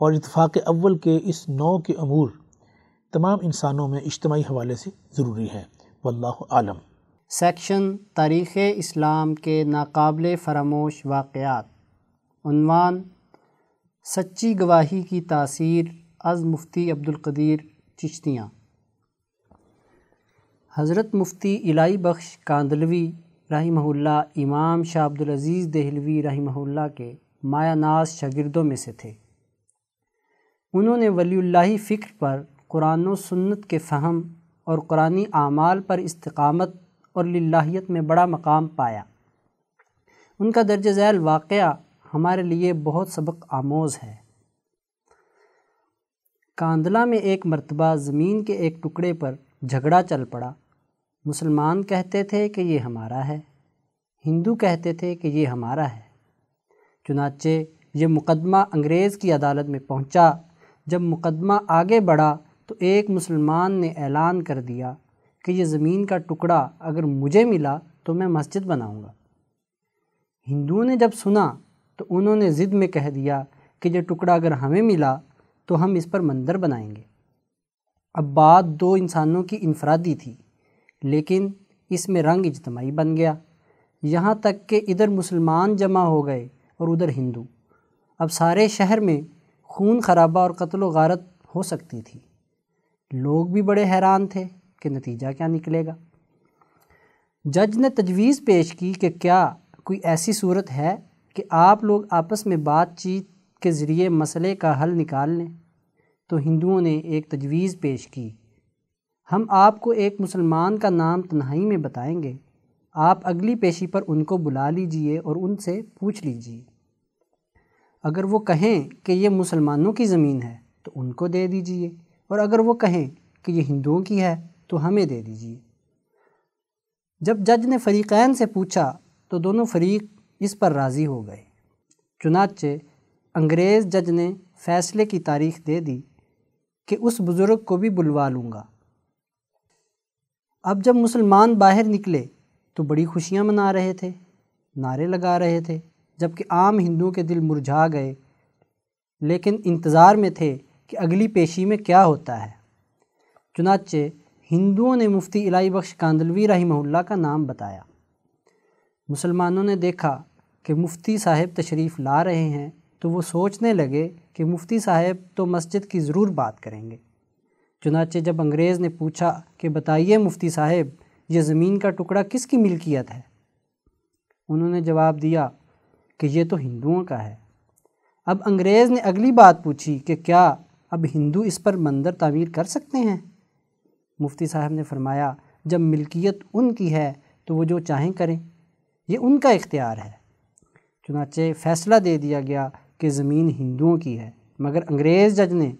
اور اتفاق اول کے اس نو کے امور تمام انسانوں میں اجتماعی حوالے سے ضروری ہے واللہ عالم۔ سیکشن تاریخ اسلام کے ناقابل فراموش واقعات۔ عنوان سچی گواہی کی تاثیر از مفتی عبدالقدیر چشتیاں۔ حضرت مفتی الہی بخش کاندلوی رحمہ اللہ، امام شاہ عبدالعزیز دہلوی رحمہ اللہ کے مایا ناز شاگردوں میں سے تھے۔ انہوں نے ولی اللہ فکر پر قرآن و سنت کے فہم اور قرآنی اعمال پر استقامت اور للہیت میں بڑا مقام پایا۔ ان کا درج ذیل واقعہ ہمارے لیے بہت سبق آموز ہے۔ کاندلہ میں ایک مرتبہ زمین کے ایک ٹکڑے پر جھگڑا چل پڑا۔ مسلمان کہتے تھے کہ یہ ہمارا ہے۔ ہندو کہتے تھے کہ یہ ہمارا ہے۔ چنانچہ یہ مقدمہ انگریز کی عدالت میں پہنچا۔ جب مقدمہ آگے بڑھا تو ایک مسلمان نے اعلان کر دیا کہ یہ زمین کا ٹکڑا اگر مجھے ملا تو میں مسجد بناؤں گا۔ ہندوؤں نے جب سنا تو انہوں نے ضد میں کہہ دیا کہ یہ ٹکڑا اگر ہمیں ملا تو ہم اس پر مندر بنائیں گے۔ اب بات دو انسانوں کی انفرادی تھی، لیکن اس میں رنگ اجتماعی بن گیا۔ یہاں تک کہ ادھر مسلمان جمع ہو گئے اور ادھر ہندو۔ اب سارے شہر میں خون خرابہ اور قتل و غارت ہو سکتی تھی۔ لوگ بھی بڑے حیران تھے کہ نتیجہ کیا نکلے گا۔ جج نے تجویز پیش کی کہ کیا کوئی ایسی صورت ہے کہ آپ لوگ آپس میں بات چیت کے ذریعے مسئلے کا حل نکال لیں۔ تو ہندوؤں نے ایک تجویز پیش کی۔ ہم آپ کو ایک مسلمان کا نام تنہائی میں بتائیں گے۔ آپ اگلی پیشی پر ان کو بلا لیجیے اور ان سے پوچھ لیجیے۔ اگر وہ کہیں کہ یہ مسلمانوں کی زمین ہے، تو ان کو دے دیجیے۔ اور اگر وہ کہیں کہ یہ ہندوؤں کی ہے، تو ہمیں دے دیجیے۔ جب جج نے فریقین سے پوچھا، تو دونوں فریق اس پر راضی ہو گئے۔ چنانچہ انگریز جج نے فیصلے کی تاریخ دے دی کہ اس بزرگ کو بھی بلوا لوں گا۔ اب جب مسلمان باہر نکلے تو بڑی خوشیاں منا رہے تھے، نعرے لگا رہے تھے جبکہ عام ہندوؤں کے دل مرجھا گئے۔ لیکن انتظار میں تھے کہ اگلی پیشی میں کیا ہوتا ہے۔ چنانچہ ہندوؤں نے مفتی الہی بخش کاندلوی رحمہ اللہ کا نام بتایا۔ مسلمانوں نے دیکھا کہ مفتی صاحب تشریف لا رہے ہیں تو وہ سوچنے لگے کہ مفتی صاحب تو مسجد کی ضرور بات کریں گے۔ چنانچہ جب انگریز نے پوچھا کہ بتائیے مفتی صاحب، یہ زمین کا ٹکڑا کس کی ملکیت ہے؟ انہوں نے جواب دیا کہ یہ تو ہندوؤں کا ہے۔ اب انگریز نے اگلی بات پوچھی کہ کیا اب ہندو اس پر مندر تعمیر کر سکتے ہیں؟ مفتی صاحب نے فرمایا، جب ملکیت ان کی ہے تو وہ جو چاہیں کریں، یہ ان کا اختیار ہے۔ چنانچہ فیصلہ دے دیا گیا کہ زمین ہندوؤں کی ہے، مگر انگریز جج نے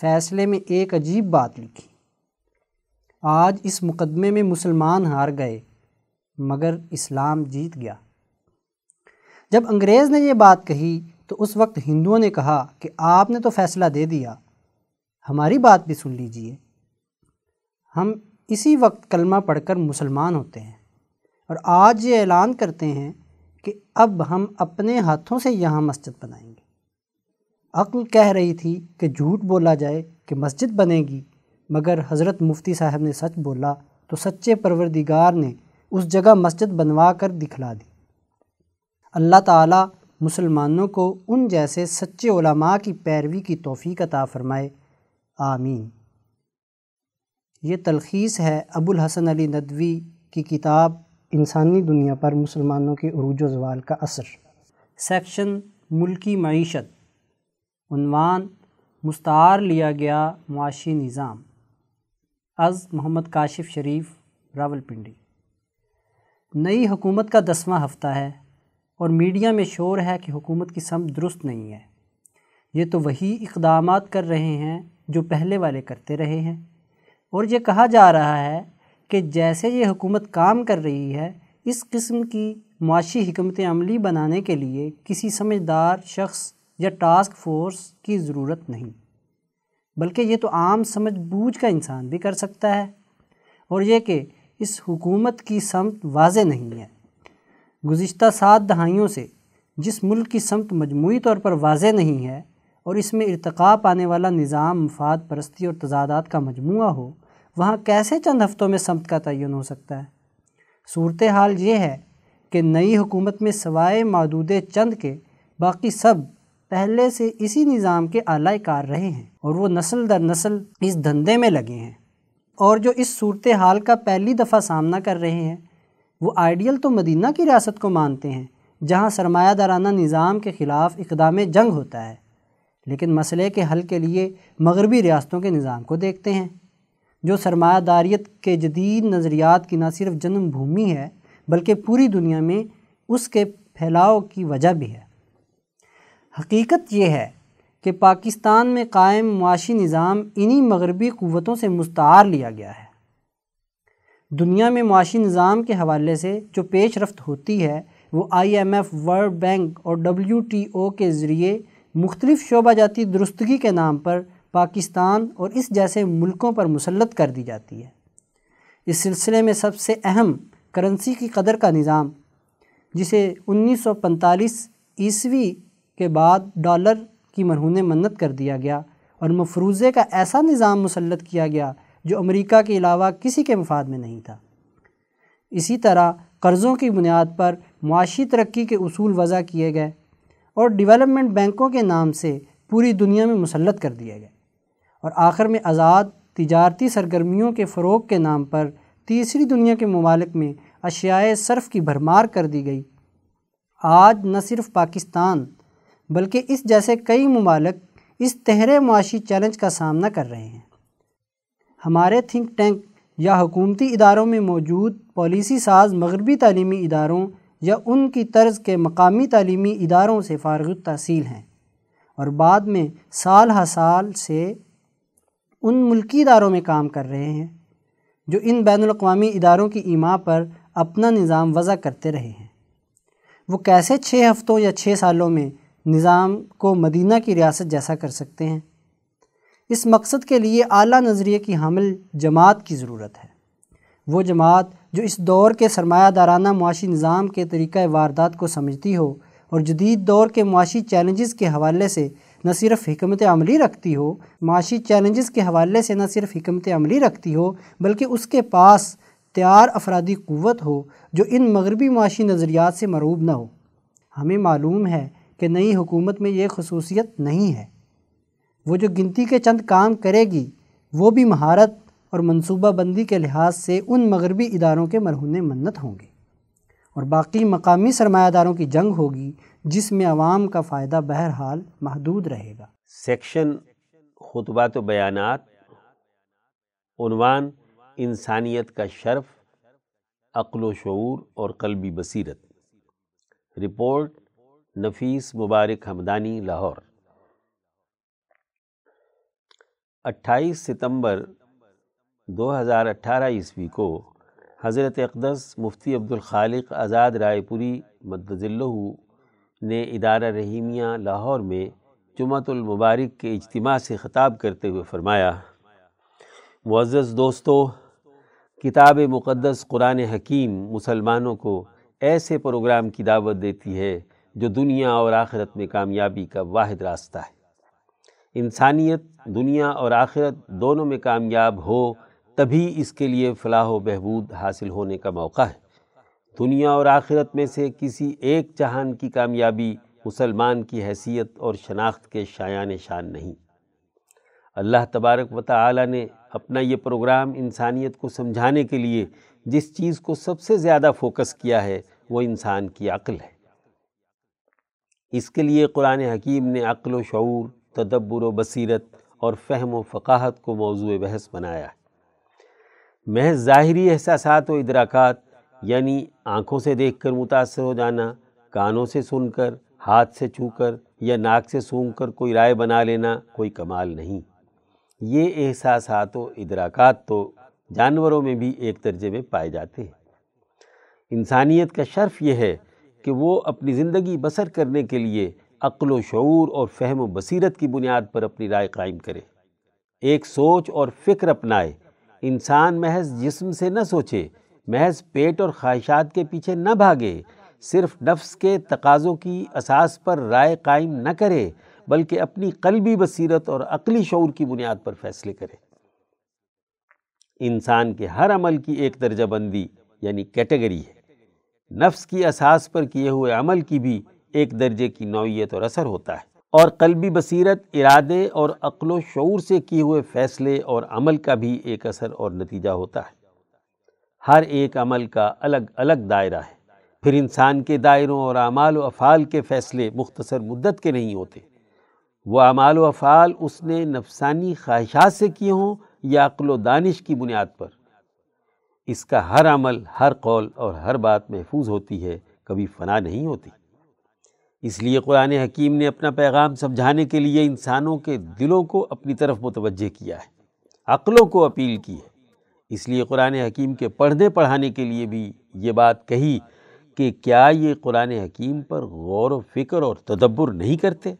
فیصلے میں ایک عجیب بات لکھی۔ آج اس مقدمے میں مسلمان ہار گئے، مگر اسلام جیت گیا۔ جب انگریز نے یہ بات کہی تو اس وقت ہندوؤں نے کہا کہ آپ نے تو فیصلہ دے دیا، ہماری بات بھی سن لیجیے۔ ہم اسی وقت کلمہ پڑھ کر مسلمان ہوتے ہیں اور آج یہ اعلان کرتے ہیں کہ اب ہم اپنے ہاتھوں سے یہاں مسجد بنائیں گے۔ عقل کہہ رہی تھی کہ جھوٹ بولا جائے کہ مسجد بنے گی، مگر حضرت مفتی صاحب نے سچ بولا تو سچے پروردگار نے اس جگہ مسجد بنوا کر دکھلا دی۔ اللہ تعالیٰ مسلمانوں کو ان جیسے سچے علماء کی پیروی کی توفیق عطا فرمائے۔ آمین۔ یہ تلخیص ہے ابو الحسن علی ندوی کی کتاب انسانی دنیا پر مسلمانوں کے عروج و زوال کا اثر۔ سیکشن ملکی معیشت۔ عنوان مستعار لیا گیا معاشی نظام۔ از محمد کاشف شریف راول پنڈی نئی حکومت کا دسواں ہفتہ ہے اور میڈیا میں شور ہے کہ حکومت کی سمت درست نہیں ہے۔ یہ تو وہی اقدامات کر رہے ہیں جو پہلے والے کرتے رہے ہیں۔ اور یہ کہا جا رہا ہے کہ جیسے یہ حکومت کام کر رہی ہے، اس قسم کی معاشی حکمت عملی بنانے کے لیے کسی سمجھدار شخص یا ٹاسک فورس کی ضرورت نہیں۔ بلکہ یہ تو عام سمجھ بوجھ کا انسان بھی کر سکتا ہے۔ اور یہ کہ اس حکومت کی سمت واضح نہیں ہے۔ گزشتہ سات دہائیوں سے جس ملک کی سمت مجموعی طور پر واضح نہیں ہے اور اس میں ارتقا پانے والا نظام، مفاد پرستی اور تضادات کا مجموعہ ہو وہاں کیسے چند ہفتوں میں سمت کا تعین ہو سکتا ہے؟ صورتحال یہ ہے کہ نئی حکومت میں سوائے معدود چند کے باقی سب پہلے سے اسی نظام کے اعلی کار رہے ہیں اور وہ نسل در نسل اس دھندے میں لگے ہیں۔ اور جو اس صورتحال کا پہلی دفعہ سامنا کر رہے ہیں، وہ آئیڈیل تو مدینہ کی ریاست کو مانتے ہیں، جہاں سرمایہ دارانہ نظام کے خلاف اقدام جنگ ہوتا ہے۔ لیکن مسئلے کے حل کے لیے مغربی ریاستوں کے نظام کو دیکھتے ہیں۔ جو سرمایہ داریت کے جدید نظریات کی نہ صرف جنم بھومی ہے، بلکہ پوری دنیا میں اس کے پھیلاؤ کی وجہ بھی ہے۔ حقیقت یہ ہے کہ پاکستان میں قائم معاشی نظام انہی مغربی قوتوں سے مستعار لیا گیا ہے۔ دنیا میں معاشی نظام کے حوالے سے جو پیش رفت ہوتی ہے، وہ I M F, World Bank اور ڈبلیو ٹی او کے ذریعے مختلف شعبہ جاتی درستگی کے نام پر پاکستان اور اس جیسے ملکوں پر مسلط کر دی جاتی ہے۔ اس سلسلے میں سب سے اہم کرنسی کی قدر کا نظام، جسے انیس سو پنتالیس عیسوی کے بعد ڈالر کی مرہون منت کر دیا گیا اور مفروضے کا ایسا نظام مسلط کیا گیا جو امریکہ کے علاوہ کسی کے مفاد میں نہیں تھا۔ اسی طرح قرضوں کی بنیاد پر معاشی ترقی کے اصول وضع کیے گئے اور ڈیولپمنٹ بینکوں کے نام سے پوری دنیا میں مسلط کر دیے گئے اور آخر میں آزاد تجارتی سرگرمیوں کے فروغ کے نام پر تیسری دنیا کے ممالک میں اشیاء صرف کی بھرمار کر دی گئی۔ آج نہ صرف پاکستان، بلکہ اس جیسے کئی ممالک اس تہرے معاشی چیلنج کا سامنا کر رہے ہیں۔ ہمارے تھنک ٹینک یا حکومتی اداروں میں موجود پالیسی ساز مغربی تعلیمی اداروں یا ان کی طرز کے مقامی تعلیمی اداروں سے فارغ التحصیل ہیں اور بعد میں سال ہا سال سے ان ملکی اداروں میں کام کر رہے ہیں، جو ان بین الاقوامی اداروں کی ایما پر اپنا نظام وضع کرتے رہے ہیں۔ وہ کیسے چھ ہفتوں یا چھ سالوں میں نظام کو مدینہ کی ریاست جیسا کر سکتے ہیں؟ اس مقصد کے لیے اعلیٰ نظریے کی حامل جماعت کی ضرورت ہے۔ وہ جماعت جو اس دور کے سرمایہ دارانہ معاشی نظام کے طریقہ واردات کو سمجھتی ہو اور جدید دور کے معاشی چیلنجز کے حوالے سے نہ صرف حکمت عملی رکھتی ہو، معاشی چیلنجز کے حوالے سے نہ صرف حکمت عملی رکھتی ہو، بلکہ اس کے پاس تیار افرادی قوت ہو جو ان مغربی معاشی نظریات سے مروب نہ ہو۔ ہمیں معلوم ہے کہ نئی حکومت میں یہ خصوصیت نہیں ہے۔ وہ جو گنتی کے چند کام کرے گی، وہ بھی مہارت اور منصوبہ بندی کے لحاظ سے ان مغربی اداروں کے مرہون منت ہوں گے۔ اور باقی مقامی سرمایہ داروں کی جنگ ہوگی جس میں عوام کا فائدہ بہرحال محدود رہے گا۔ سیکشن، خطبات و بیانات، عنوان، انسانیت کا شرف، عقل و شعور اور قلبی بصیرت۔ رپورٹ، نفیس مبارک حمدانی لاہور۔ اٹھائیس ستمبر دو ہزار اٹھارہ عیسوی کو حضرت اقدس مفتی عبد الخالق آزاد رائے پوری مدذلہ نے ادارہ رحیمیہ لاہور میں جمعۃ المبارک کے اجتماع سے خطاب کرتے ہوئے فرمایا، معزز دوستو، کتاب مقدس قرآن حکیم مسلمانوں کو ایسے پروگرام کی دعوت دیتی ہے جو دنیا اور آخرت میں کامیابی کا واحد راستہ ہے۔ انسانیت، دنیا اور آخرت دونوں میں کامیاب ہو تبھی اس کے لیے فلاح و بہبود حاصل ہونے کا موقع ہے۔ دنیا اور آخرت میں سے کسی ایک جہان کی کامیابی مسلمان کی حیثیت اور شناخت کے شایان شان نہیں۔ اللہ تبارک و تعالی نے اپنا یہ پروگرام انسانیت کو سمجھانے کے لیے جس چیز کو سب سے زیادہ فوکس کیا ہے وہ انسان کی عقل ہے۔ اس کے لیے قرآن حکیم نے عقل و شعور، تدبر و بصیرت اور فہم و فقاہت کو موضوع بحث بنایا ہے۔ محض ظاہری احساسات و ادراکات یعنی آنکھوں سے دیکھ کر متاثر ہو جانا، کانوں سے سن کر، ہاتھ سے چھو کر یا ناک سے سونگ کر کوئی رائے بنا لینا کوئی کمال نہیں۔ یہ احساسات و ادراکات تو جانوروں میں بھی ایک درجے میں پائے جاتے ہیں۔ انسانیت کا شرف یہ ہے کہ وہ اپنی زندگی بسر کرنے کے لیے عقل و شعور اور فہم و بصیرت کی بنیاد پر اپنی رائے قائم کرے۔ ایک سوچ اور فکر اپنائے۔ انسان محض جسم سے نہ سوچے محض پیٹ اور خواہشات کے پیچھے نہ بھاگے، صرف نفس کے تقاضوں کی اساس پر رائے قائم نہ کرے، بلکہ اپنی قلبی بصیرت اور عقلی شعور کی بنیاد پر فیصلے کرے۔ انسان کے ہر عمل کی ایک درجہ بندی یعنی کیٹیگری ہے۔ نفس کی اساس پر کیے ہوئے عمل کی بھی ایک درجے کی نوعیت اور اثر ہوتا ہے۔ اور قلبی بصیرت، ارادے اور عقل و شعور سے کیے ہوئے فیصلے اور عمل کا بھی ایک اثر اور نتیجہ ہوتا ہے۔ ہر ایک عمل کا الگ الگ دائرہ ہے۔ پھر انسان کے دائروں اور اعمال و افعال کے فیصلے مختصر مدت کے نہیں ہوتے۔ وہ اعمال و افعال اس نے نفسانی خواہشات سے کیے ہوں یا عقل و دانش کی بنیاد پر۔ اس کا ہر عمل، ہر قول اور ہر بات محفوظ ہوتی ہے، کبھی فنا نہیں ہوتی۔ اس لیے قرآن حکیم نے اپنا پیغام سمجھانے کے لیے انسانوں کے دلوں کو اپنی طرف متوجہ کیا ہے، عقلوں کو اپیل کی ہے۔ اس لیے قرآن حکیم کے پڑھنے پڑھانے کے لیے بھی یہ بات کہی کہ کیا یہ قرآن حکیم پر غور و فکر اور تدبر نہیں کرتے؟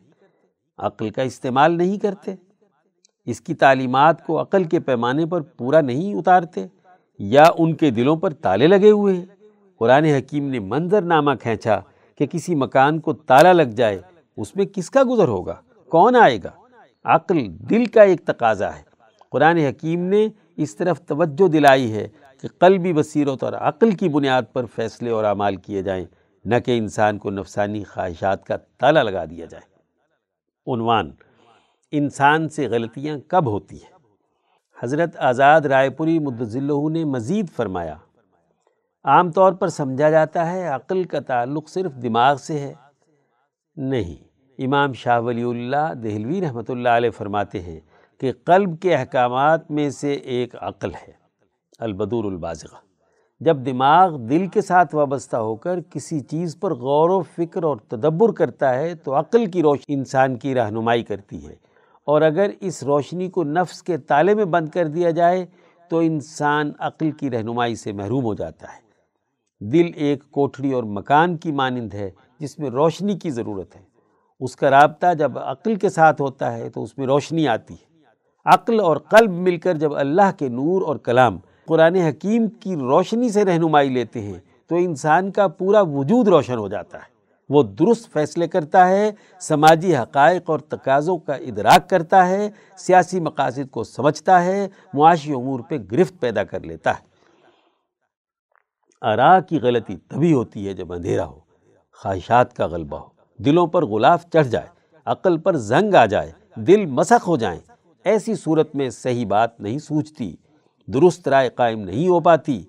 عقل کا استعمال نہیں کرتے؟ اس کی تعلیمات کو عقل کے پیمانے پر پورا نہیں اتارتے یا ان کے دلوں پر تالے لگے ہوئے ہیں؟ قرآن حکیم نے منظر نامہ کھینچا کہ کسی مکان کو تالا لگ جائے، اس میں کس کا گزر ہوگا؟ کون آئے گا؟ عقل دل کا ایک تقاضا ہے۔ قرآن حکیم نے اس طرف توجہ دلائی ہے کہ قلبی بصیرت اور عقل کی بنیاد پر فیصلے اور اعمال کیے جائیں، نہ کہ انسان کو نفسانی خواہشات کا تالا لگا دیا جائے۔ عنوان انسان سے غلطیاں کب ہوتی ہیں؟ حضرت آزاد رائے پوری مدذلہ نے مزید فرمایا، عام طور پر سمجھا جاتا ہے عقل کا تعلق صرف دماغ سے ہے۔ نہیں، امام شاہ ولی اللہ دہلوی رحمۃ اللہ علیہ فرماتے ہیں کہ قلب کے احکامات میں سے ایک عقل ہے، البدور البازغہ۔ جب دماغ دل کے ساتھ وابستہ ہو کر کسی چیز پر غور و فکر اور تدبر کرتا ہے تو عقل کی روشنی انسان کی رہنمائی کرتی ہے۔ اور اگر اس روشنی کو نفس کے تالے میں بند کر دیا جائے تو انسان عقل کی رہنمائی سے محروم ہو جاتا ہے۔ دل ایک کوٹھڑی اور مکان کی مانند ہے جس میں روشنی کی ضرورت ہے۔ اس کا رابطہ جب عقل کے ساتھ ہوتا ہے تو اس میں روشنی آتی ہے۔ عقل اور قلب مل کر جب اللہ کے نور اور کلام قرآن حکیم کی روشنی سے رہنمائی لیتے ہیں، تو انسان کا پورا وجود روشن ہو جاتا ہے۔ وہ درست فیصلے کرتا ہے، سماجی حقائق اور تقاضوں کا ادراک کرتا ہے، سیاسی مقاصد کو سمجھتا ہے، معاشی امور پہ گرفت پیدا کر لیتا ہے۔ آرا کی غلطی تبھی ہوتی ہے جب اندھیرا ہو، خواہشات کا غلبہ ہو۔ دلوں پر غلاف چڑھ جائے، عقل پر زنگ آ جائے، دل مسخ ہو جائیں۔ ایسی صورت میں صحیح بات نہیں سوچتی، درست رائے قائم نہیں ہو پاتی۔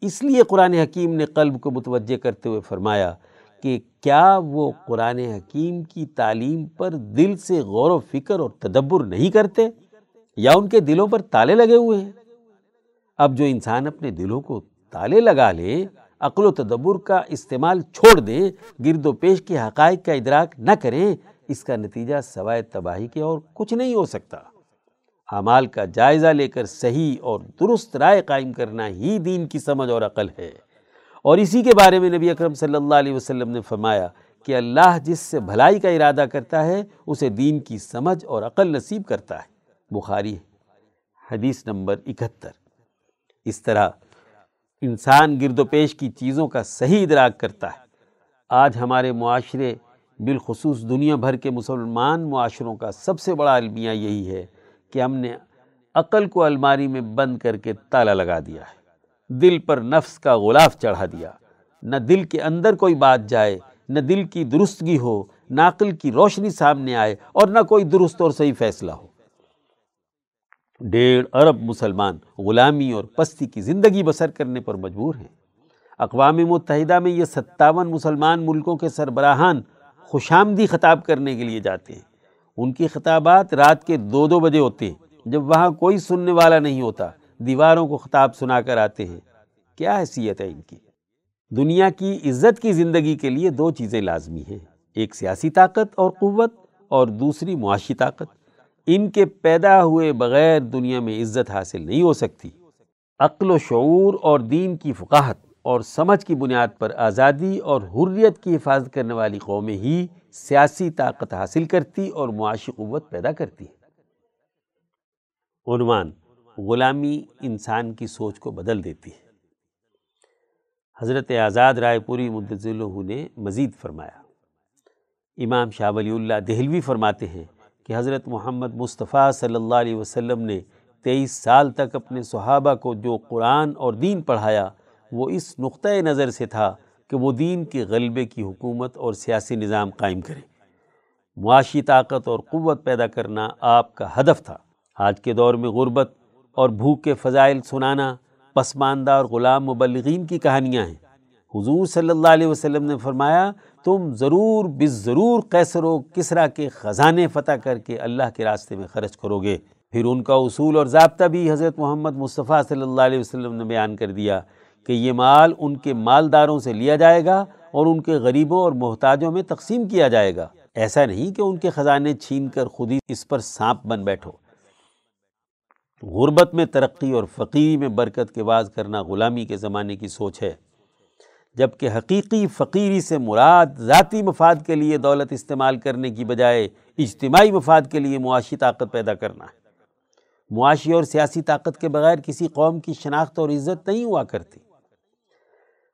اس لیے قرآن حکیم نے قلب کو متوجہ کرتے ہوئے فرمایا کہ کیا وہ قرآن حکیم کی تعلیم پر دل سے غور و فکر اور تدبر نہیں کرتے؟ یا ان کے دلوں پر تالے لگے ہوئے ہیں؟ اب جو انسان اپنے دلوں کو تالے لگا لے، عقل و تدبر کا استعمال چھوڑ دیں، گرد و پیش کے حقائق کا ادراک نہ کریں، اس کا نتیجہ سوائے تباہی کے اور کچھ نہیں ہو سکتا۔ اعمال کا جائزہ لے کر صحیح اور درست رائے قائم کرنا ہی دین کی سمجھ اور عقل ہے۔ اور اسی کے بارے میں نبی اکرم صلی اللہ علیہ وسلم نے فرمایا کہ اللہ جس سے بھلائی کا ارادہ کرتا ہے، اسے دین کی سمجھ اور عقل نصیب کرتا ہے۔ بخاری حدیث نمبر اکہتر۔ اس طرح انسان گرد و پیش کی چیزوں کا صحیح ادراک کرتا ہے۔ آج ہمارے معاشرے بالخصوص دنیا بھر کے مسلمان معاشروں کا سب سے بڑا المیہ یہی ہے۔ کہ ہم نے عقل کو الماری میں بند کر کے تالا لگا دیا ہے۔ دل پر نفس کا غلاف چڑھا دیا۔ نہ دل کے اندر کوئی بات جائے، نہ دل کی درستگی ہو، نہ عقل کی روشنی سامنے آئے اور نہ کوئی درست اور صحیح فیصلہ ہو۔ ڈیڑھ ارب مسلمان غلامی اور پستی کی زندگی بسر کرنے پر مجبور ہیں۔ اقوام متحدہ میں یہ ستاون مسلمان ملکوں کے سربراہان خوش آمدی خطاب کرنے کے لیے جاتے ہیں۔ ان کی خطابات رات کے دو دو بجے ہوتے ہیں، جب وہاں کوئی سننے والا نہیں ہوتا، دیواروں کو خطاب سنا کر آتے ہیں۔ کیا حیثیت ہے ان کی؟ دنیا کی عزت کی زندگی کے لیے دو چیزیں لازمی ہیں، ایک سیاسی طاقت اور قوت اور دوسری معاشی طاقت۔ ان کے پیدا ہوئے بغیر دنیا میں عزت حاصل نہیں ہو سکتی۔ عقل و شعور اور دین کی فقاہت اور سمجھ کی بنیاد پر آزادی اور حریت کی حفاظت کرنے والی قومیں ہی سیاسی طاقت حاصل کرتی اور معاشی قوت پیدا کرتی ہے۔ عنوان، غلامی انسان کی سوچ کو بدل دیتی ہے۔ حضرت آزاد رائے پوری مدضلہ نے مزید فرمایا۔ امام شاہ ولی اللہ دہلوی فرماتے ہیں کہ حضرت محمد مصطفیٰ صلی اللہ علیہ وسلم نے تیئیس سال تک اپنے صحابہ کو جو قرآن اور دین پڑھایا وہ اس نقطۂ نظر سے تھا کہ وہ دین کے غلبے کی حکومت اور سیاسی نظام قائم کریں معاشی طاقت اور قوت پیدا کرنا آپ کا ہدف تھا۔ آج کے دور میں غربت اور بھوک کے فضائل سنانا پسماندہ اور غلام مبلغین کی کہانیاں ہیں۔ حضور صلی اللہ علیہ وسلم نے فرمایا، تم ضرور بس ضرور قیصر و کسرا کے خزانے فتح کر کے اللہ کے راستے میں خرچ کرو گے۔ پھر ان کا اصول اور ضابطہ بھی حضرت محمد مصطفیٰ صلی اللہ علیہ وسلم نے بیان کر دیا۔ کہ یہ مال ان کے مالداروں سے لیا جائے گا اور ان کے غریبوں اور محتاجوں میں تقسیم کیا جائے گا۔ ایسا نہیں کہ ان کے خزانے چھین کر خود ہی اس پر سانپ بن بیٹھو۔ غربت میں ترقی اور فقیری میں برکت کے باز کرنا غلامی کے زمانے کی سوچ ہے۔ جبکہ حقیقی فقیری سے مراد ذاتی مفاد کے لیے دولت استعمال کرنے کی بجائے اجتماعی مفاد کے لیے معاشی طاقت پیدا کرنا۔ ہے معاشی اور سیاسی طاقت کے بغیر کسی قوم کی شناخت اور عزت نہیں ہوا کرتی۔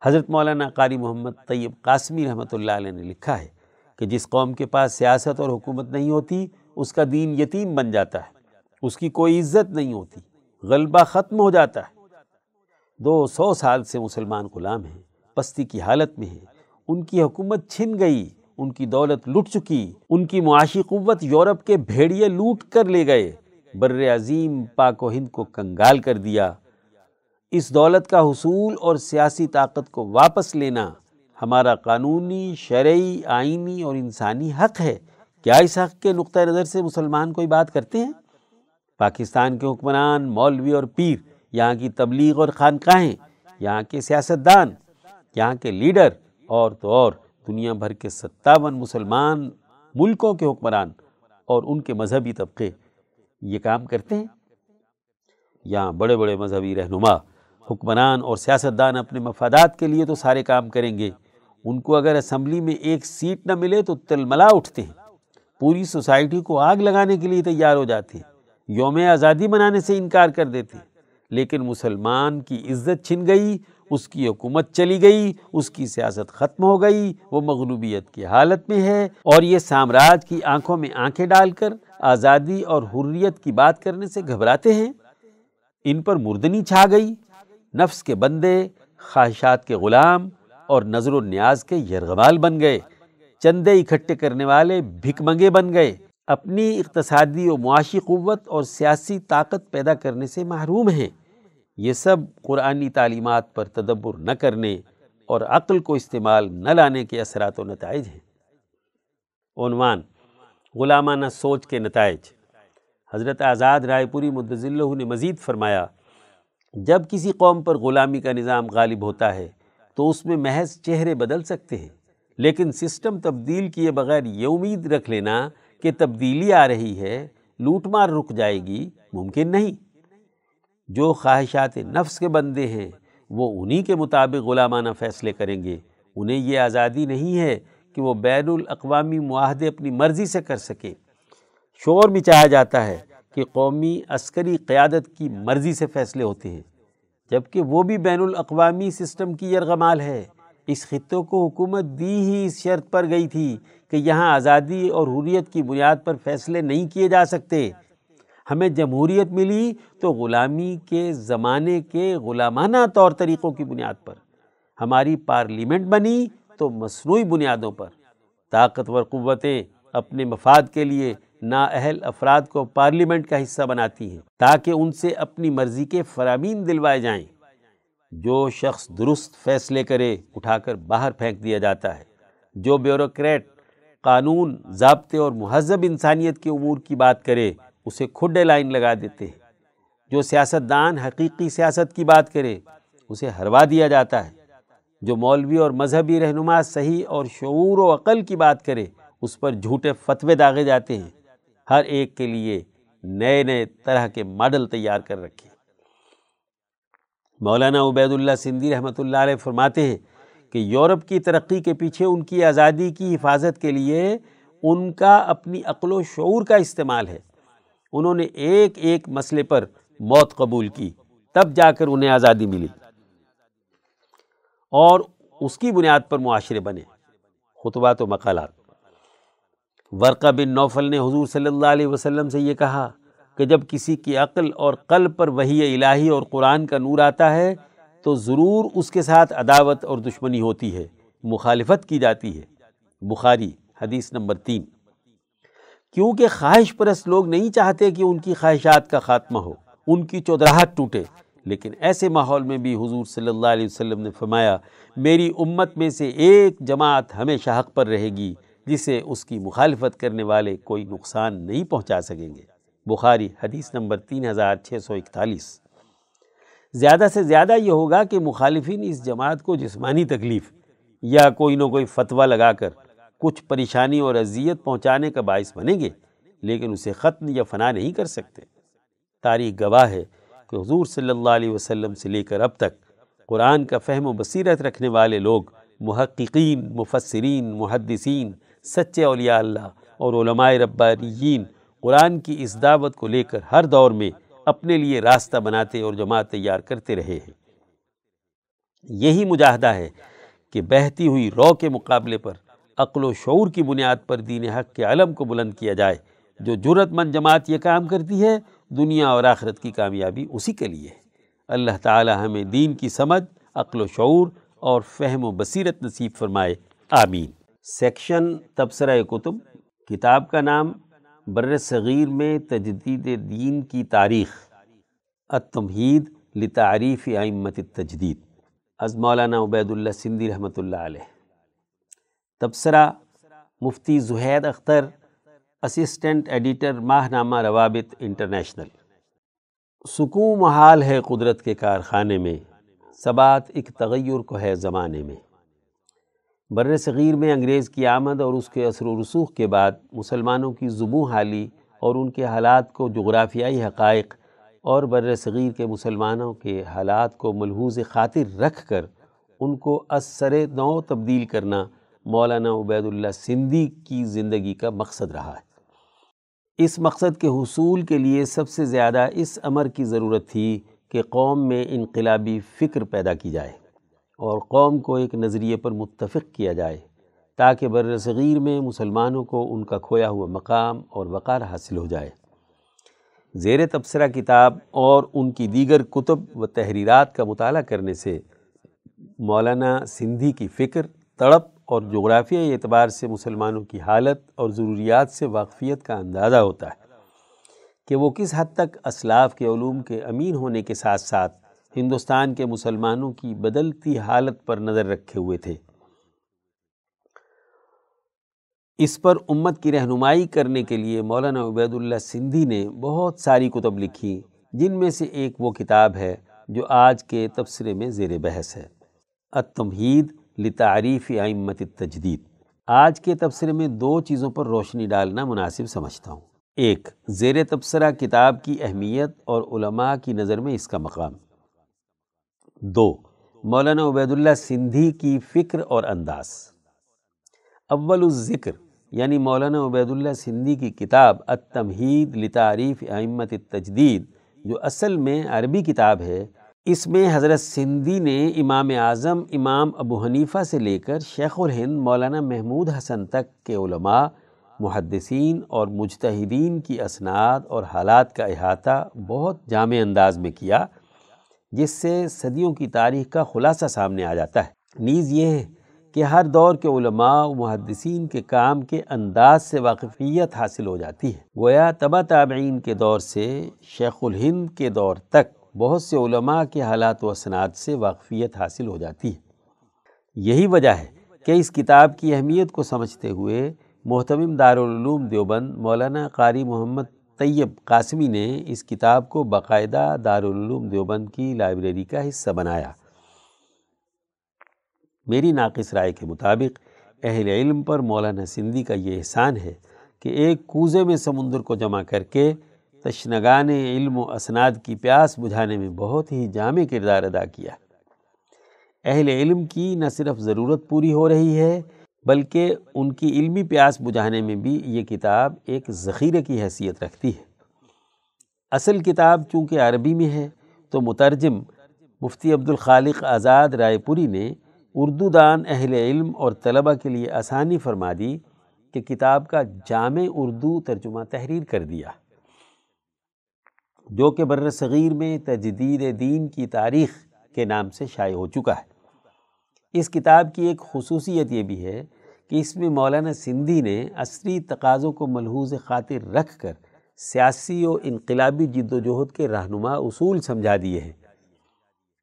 حضرت مولانا قاری محمد طیب قاسمی رحمۃ اللہ علیہ نے لکھا ہے کہ جس قوم کے پاس سیاست اور حکومت نہیں ہوتی، اس کا دین یتیم بن جاتا ہے۔ اس کی کوئی عزت نہیں ہوتی۔ غلبہ ختم ہو جاتا ہے۔ دو سو سال سے مسلمان غلام ہیں، پستی کی حالت میں ہیں۔ ان کی حکومت چھن گئی، ان کی دولت لٹ چکی، ان کی معاشی قوت یورپ کے بھیڑیے لوٹ کر لے گئے۔ بر عظیم پاک و ہند کو کنگال کر دیا۔ اس دولت کا حصول اور سیاسی طاقت کو واپس لینا ہمارا قانونی، شرعی، آئینی اور انسانی حق ہے۔ کیا اس حق کے نقطۂ نظر سے مسلمان کوئی بات کرتے ہیں؟ پاکستان کے حکمران، مولوی اور پیر، یہاں کی تبلیغ اور خانقاہیں، یہاں کے سیاستدان، یہاں کے لیڈر، اور تو اور دنیا بھر کے ستاون مسلمان ملکوں کے حکمران اور ان کے مذہبی طبقے۔ یہ کام کرتے ہیں؟ یہاں بڑے بڑے مذہبی رہنما حکمران اور سیاستدان اپنے مفادات کے لیے تو سارے کام کریں گے۔ ان کو اگر اسمبلی میں ایک سیٹ نہ ملے تو تلملا اٹھتے ہیں۔ پوری سوسائٹی کو آگ لگانے کے لیے تیار ہو جاتے ہیں۔ یوم آزادی منانے سے انکار کر دیتے ہیں۔ لیکن مسلمان کی عزت چھن گئی، اس کی حکومت چلی گئی، اس کی سیاست ختم ہو گئی، وہ مغلوبیت کی حالت میں ہے۔ اور یہ سامراج کی آنکھوں میں آنکھیں ڈال کر آزادی اور حریت کی بات کرنے سے گھبراتے ہیں۔ ان پر مردنی چھا گئی۔ نفس کے بندے، خواہشات کے غلام اور نظر و نیاز کے یرغمال بن گئے۔ چندے اکٹھے کرنے والے بھک منگے بن گئے۔ اپنی اقتصادی و معاشی قوت اور سیاسی طاقت پیدا کرنے سے محروم ہیں۔ یہ سب قرآنی تعلیمات پر تدبر نہ کرنے اور عقل کو استعمال نہ لانے کے اثرات و نتائج ہیں۔ عنوان غلامانہ سوچ کے نتائج۔ حضرت آزاد رائے پوری مدضلہ نے مزید فرمایا جب کسی قوم پر غلامی کا نظام غالب ہوتا ہے، تو اس میں محض چہرے بدل سکتے ہیں۔ لیکن سسٹم تبدیل کیے بغیر یہ امید رکھ لینا کہ تبدیلی آ رہی ہے، لوٹ مار رک جائے گی، ممکن نہیں۔ جو خواہشات نفس کے بندے ہیں، وہ انہی کے مطابق غلامانہ فیصلے کریں گے۔ انہیں یہ آزادی نہیں ہے کہ وہ بین الاقوامی معاہدے اپنی مرضی سے کر سکیں۔ شور بھی چاہا جاتا ہے کہ قومی عسکری قیادت کی مرضی سے فیصلے ہوتے ہیں، جبکہ وہ بھی بین الاقوامی سسٹم کی یرغمال ہے۔ اس خطوں کو حکومت دی ہی اس شرط پر گئی تھی کہ یہاں آزادی اور حریت کی بنیاد پر فیصلے نہیں کیے جا سکتے۔ ہمیں جمہوریت ملی تو غلامی کے زمانے کے غلامانہ طور طریقوں کی بنیاد پر۔ ہماری پارلیمنٹ بنی تو مصنوعی بنیادوں پر۔ طاقتور قوتیں اپنے مفاد کے لیے نااہل افراد کو پارلیمنٹ کا حصہ بناتی ہیں تاکہ ان سے اپنی مرضی کے فرامین دلوائے جائیں۔ جو شخص درست فیصلے کرے، اٹھا کر باہر پھینک دیا جاتا ہے۔ جو بیوروکریٹ، قانون، ضابطے اور مہذب انسانیت کے امور کی بات کرے، اسے کھڈے لائن لگا دیتے ہیں۔ جو سیاست دان حقیقی سیاست کی بات کرے، اسے ہروا دیا جاتا ہے۔ جو مولوی اور مذہبی رہنما صحیح اور شعور و عقل کی بات کرے، اس پر جھوٹے فتوے داغے جاتے ہیں۔ ہر ایک کے لیے نئے نئے طرح کے ماڈل تیار کر رکھے۔ مولانا عبید اللہ سندھی رحمۃ اللہ علیہ فرماتے ہیں کہ یورپ کی ترقی کے پیچھے ان کی آزادی کی حفاظت کے لیے ان کا اپنی عقل و شعور کا استعمال ہے۔ انہوں نے ایک ایک مسئلے پر موت قبول کی، تب جا کر انہیں آزادی ملی۔ اور اس کی بنیاد پر معاشرے بنے۔ خطبات و مقالات۔ ورقہ بن نوفل نے حضور صلی اللہ علیہ وسلم سے یہ کہا کہ جب کسی کی عقل اور قلب پر وہی الہی اور قرآن کا نور آتا ہے تو ضرور اس کے ساتھ عداوت اور دشمنی ہوتی ہے، مخالفت کی جاتی ہے۔ بخاری، حدیث نمبر تین۔ کیونکہ خواہش پرست لوگ نہیں چاہتے کہ ان کی خواہشات کا خاتمہ ہو، ان کی چودراہٹ ٹوٹے۔ لیکن ایسے ماحول میں بھی حضور صلی اللہ علیہ وسلم نے فرمایا، میری امت میں سے ایک جماعت ہمیشہ حق پر رہے گی۔ جسے اس کی مخالفت کرنے والے کوئی نقصان نہیں پہنچا سکیں گے۔ بخاری حدیث نمبر تین ہزار چھ سو اکتالیس۔ زیادہ سے زیادہ یہ ہوگا کہ مخالفین اس جماعت کو جسمانی تکلیف یا کوئی نہ کوئی فتویٰ لگا کر کچھ پریشانی اور اذیت پہنچانے کا باعث بنیں گے، لیکن اسے ختم یا فنا نہیں کر سکتے۔ تاریخ گواہ ہے کہ حضور صلی اللہ علیہ وسلم سے لے کر اب تک قرآن کا فہم و بصیرت رکھنے والے لوگ محققین، مفسرین، محدثین سچے اولیاء اللہ اور علماء ربانیین قرآن کی اس دعوت کو لے کر ہر دور میں اپنے لیے راستہ بناتے اور جماعت تیار کرتے رہے ہیں۔ یہی مجاہدہ ہے کہ بہتی ہوئی رو کے مقابلے پر عقل و شعور کی بنیاد پر دین حق کے علم کو بلند کیا جائے، جو جرت مند جماعت یہ کام کرتی ہے، دنیا اور آخرت کی کامیابی اسی کے لیے ہے۔ اللہ تعالی ہمیں دین کی سمجھ، عقل و شعور اور فہم و بصیرت نصیب فرمائے، آمین۔ سیکشن تبصرہ کتب، کتاب کا نام بر صغیر میں تجدید دین کی تاریخ، التمہید لتعریف ائمت التجدید۔ از مولانا عبید اللہ سندھی رحمۃ اللہ علیہ۔ تبصرہ، مفتی زہید اختر اسسٹنٹ ایڈیٹر ماہ نامہ روابط انٹرنیشنل۔ سکون محال ہے قدرت کے کارخانے میں، سبات ایک تغیر کو ہے زمانے میں۔ بر صغیر میں انگریز کی آمد اور اس کے اثر و رسوخ کے بعد مسلمانوں کی زبوں حالی اور ان کے حالات کو جغرافیائی حقائق اور بر صغیر کے مسلمانوں کے حالات کو ملحوظ خاطر رکھ کر ان کو اثر نو تبدیل کرنا مولانا عبید اللہ سندھی کی زندگی کا مقصد رہا ہے۔ اس مقصد کے حصول کے لیے سب سے زیادہ اس امر کی ضرورت تھی کہ قوم میں انقلابی فکر پیدا کی جائے۔ اور قوم کو ایک نظریے پر متفق کیا جائے تاکہ بر صغیر میں مسلمانوں کو ان کا کھویا ہوا مقام اور وقار حاصل ہو جائے۔ زیر تبصرہ کتاب اور ان کی دیگر کتب و تحریرات کا مطالعہ کرنے سے مولانا سندھی کی فکر، تڑپ اور جغرافیہ اعتبار سے مسلمانوں کی حالت اور ضروریات سے واقفیت کا اندازہ ہوتا ہے کہ وہ کس حد تک اسلاف کے علوم کے امین ہونے کے ساتھ ساتھ ہندوستان کے مسلمانوں کی بدلتی حالت پر نظر رکھے ہوئے تھے۔ اس پر امت کی رہنمائی کرنے کے لیے مولانا عبید اللہ سندھی نے بہت ساری کتب لکھی، جن میں سے ایک وہ کتاب ہے جو آج کے تبصرے میں زیر بحث ہے۔ التمہید لتعریف ائمت التجدید۔ آج کے تبصرے میں دو چیزوں پر روشنی ڈالنا مناسب سمجھتا ہوں۔ ایک، زیر تبصرہ کتاب کی اہمیت اور علماء کی نظر میں اس کا مقام۔ دو، مولانا عبید اللہ سندھی کی فکر اور انداز۔ اول الذکر یعنی مولانا عبید اللہ سندھی کی کتاب التمہید لتعریف ائمت التجدید، جو اصل میں عربی کتاب ہے، اس میں حضرت سندھی نے امام اعظم، امام ابو حنیفہ سے لے کر شیخ الہند، مولانا محمود حسن تک کے علماء، محدثین اور مجتہدین کی اسناد اور حالات کا احاطہ بہت جامع انداز میں کیا۔ جس سے صدیوں کی تاریخ کا خلاصہ سامنے آ جاتا ہے۔ نیز یہ ہے کہ ہر دور کے علماء و محدثین کے کام کے انداز سے واقفیت حاصل ہو جاتی ہے۔ گویا تبا تابعین کے دور سے شیخ الہند کے دور تک بہت سے علماء کے حالات و اسناد سے واقفیت حاصل ہو جاتی ہے۔ یہی وجہ ہے کہ اس کتاب کی اہمیت کو سمجھتے ہوئے محتمم دارالعلوم دیوبند مولانا قاری محمد طیب قاسمی نے اس کتاب کو باقاعدہ دارالعلوم دیوبند کی لائبریری کا حصہ بنایا۔ میری ناقص رائے کے مطابق، اہل علم پر مولانا سندھی کا یہ احسان ہے کہ ایک کوزے میں سمندر کو جمع کر کے تشنگان علم و اسناد کی پیاس بجھانے میں بہت ہی جامع کردار ادا کیا۔ اہل علم کی نہ صرف ضرورت پوری ہو رہی ہے بلکہ ان کی علمی پیاس بجھانے میں بھی یہ کتاب ایک ذخیرے کی حیثیت رکھتی ہے۔ اصل کتاب چونکہ عربی میں ہے، تو مترجم مفتی عبد الخالق آزاد رائے پوری نے اردو دان اہل علم اور طلبہ کے لیے آسانی فرما دی کہ کتاب کا جامع اردو ترجمہ تحریر کر دیا۔ جو کہ بر صغیر میں تجدید دین کی تاریخ کے نام سے شائع ہو چکا ہے۔ اس کتاب کی ایک خصوصیت یہ بھی ہے کہ اس میں مولانا سندھی نے عصری تقاضوں کو ملحوظ خاطر رکھ کر سیاسی و انقلابی جد و جہد کے رہنما اصول سمجھا دیے ہیں۔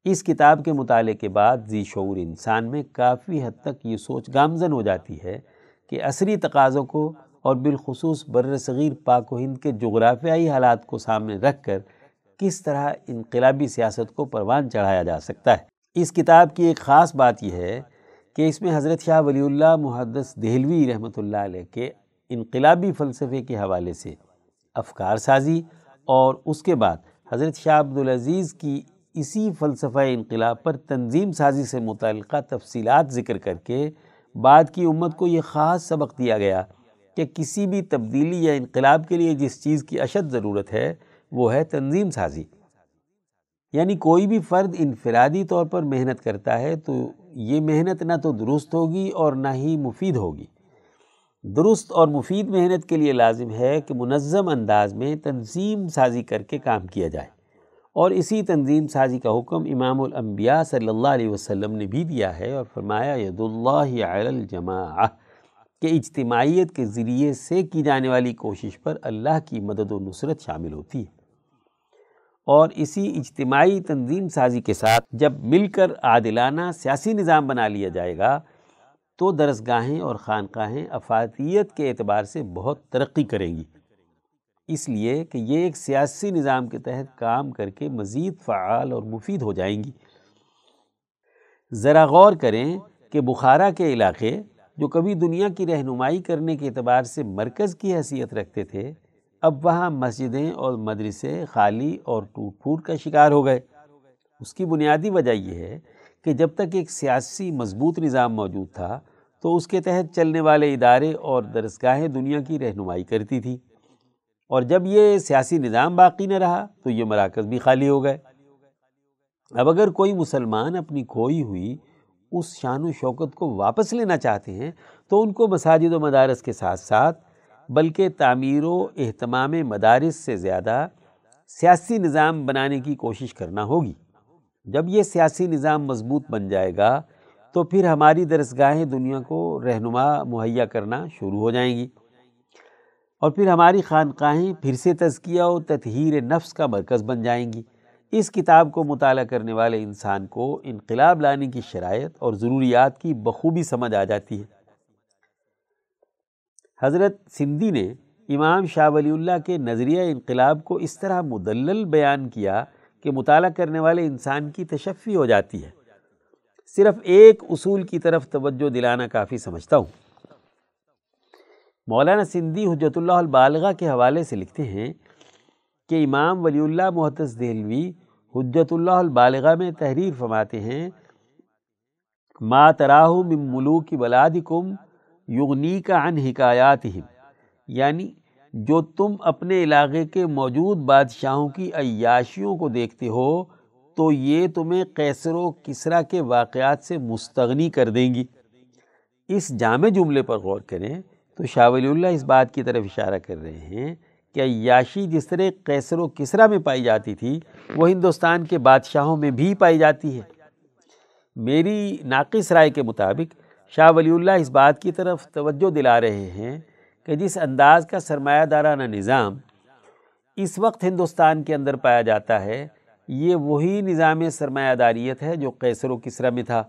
اس کتاب کے مطالعے کے بعد ذی شعور انسان میں کافی حد تک یہ سوچ گامزن ہو جاتی ہے کہ عصری تقاضوں کو اور بالخصوص بر صغیر پاک و ہند کے جغرافیائی حالات کو سامنے رکھ کر کس طرح انقلابی سیاست کو پروان چڑھایا جا سکتا ہے۔ اس کتاب کی ایک خاص بات یہ ہے کہ اس میں حضرت شاہ ولی اللہ محدث دہلوی رحمۃ اللہ علیہ کے انقلابی فلسفے کے حوالے سے افکار سازی اور اس کے بعد حضرت شاہ عبدالعزیز کی اسی فلسفہ انقلاب پر تنظیم سازی سے متعلقہ تفصیلات ذکر کر کے بعد کی امت کو یہ خاص سبق دیا گیا کہ کسی بھی تبدیلی یا انقلاب کے لیے جس چیز کی اشد ضرورت ہے وہ ہے تنظیم سازی۔ یعنی کوئی بھی فرد انفرادی طور پر محنت کرتا ہے تو یہ محنت نہ تو درست ہوگی اور نہ ہی مفید ہوگی۔ درست اور مفید محنت کے لیے لازم ہے کہ منظم انداز میں تنظیم سازی کر کے کام کیا جائے۔ اور اسی تنظیم سازی کا حکم امام الانبیاء صلی اللہ علیہ وسلم نے بھی دیا ہے اور فرمایا ید اللہ علی الجماع کہ اجتماعیت کے ذریعے سے کی جانے والی کوشش پر اللہ کی مدد و نصرت شامل ہوتی ہے۔ اور اسی اجتماعی تنظیم سازی کے ساتھ جب مل کر عادلانہ سیاسی نظام بنا لیا جائے گا، تو درسگاہیں اور خانقاہیں افادیت کے اعتبار سے بہت ترقی کریں گی۔ اس لیے کہ یہ ایک سیاسی نظام کے تحت کام کر کے مزید فعال اور مفید ہو جائیں گی۔ ذرا غور کریں کہ بخارا کے علاقے جو کبھی دنیا کی رہنمائی کرنے کے اعتبار سے مرکز کی حیثیت رکھتے تھے اب وہاں مسجدیں اور مدرسے خالی اور ٹوٹ پھوٹ کا شکار ہو گئے۔ اس کی بنیادی وجہ یہ ہے کہ جب تک ایک سیاسی مضبوط نظام موجود تھا تو اس کے تحت چلنے والے ادارے اور درسگاہیں دنیا کی رہنمائی کرتی تھی اور جب یہ سیاسی نظام باقی نہ رہا تو یہ مراکز بھی خالی ہو گئے۔ اب اگر کوئی مسلمان اپنی کھوئی ہوئی اس شان و شوکت کو واپس لینا چاہتے ہیں تو ان کو مساجد و مدارس کے ساتھ ساتھ بلکہ تعمیر و اہتمام مدارس سے زیادہ سیاسی نظام بنانے کی کوشش کرنا ہوگی۔ جب یہ سیاسی نظام مضبوط بن جائے گا، تو پھر ہماری درسگاہیں دنیا کو رہنما مہیا کرنا شروع ہو جائیں گی۔ اور پھر ہماری خانقاہیں پھر سے تزکیہ و تطہیر نفس کا مرکز بن جائیں گی۔ اس کتاب کو مطالعہ کرنے والے انسان کو انقلاب لانے کی شرائط اور ضروریات کی بخوبی سمجھ آ جاتی ہے۔ حضرت سندھی نے امام شاہ ولی اللہ کے نظریہ انقلاب کو اس طرح مدلل بیان کیا کہ مطالعہ کرنے والے انسان کی تشفی ہو جاتی ہے۔ صرف ایک اصول کی طرف توجہ دلانا کافی سمجھتا ہوں۔ مولانا سندھی حجت اللہ البالغہ کے حوالے سے لکھتے ہیں کہ امام ولی اللہ محتس دہلوی حجت اللہ البالغہ میں تحریر فرماتے ہیں، ما تراہ من ملوک بلادکم یغنی کا عن حکایات یعنی جو تم اپنے علاقے کے موجود بادشاہوں کی عیاشیوں کو دیکھتے ہو، تو یہ تمہیں قیصر و کسرا کے واقعات سے مستغنی کر دیں گی۔ اس جامع جملے پر غور کریں تو شاہ ولی اللہ اس بات کی طرف اشارہ کر رہے ہیں کہ عیاشی جس طرح قیصر و کسرا میں پائی جاتی تھی، وہ ہندوستان کے بادشاہوں میں بھی پائی جاتی ہے۔ میری ناقص رائے کے مطابق شاہ ولی اللہ اس بات کی طرف توجہ دلا رہے ہیں کہ جس انداز کا سرمایہ دارانہ نظام اس وقت ہندوستان کے اندر پایا جاتا ہے، یہ وہی نظام سرمایہ داریت ہے جو قیصر و کسرا میں تھا۔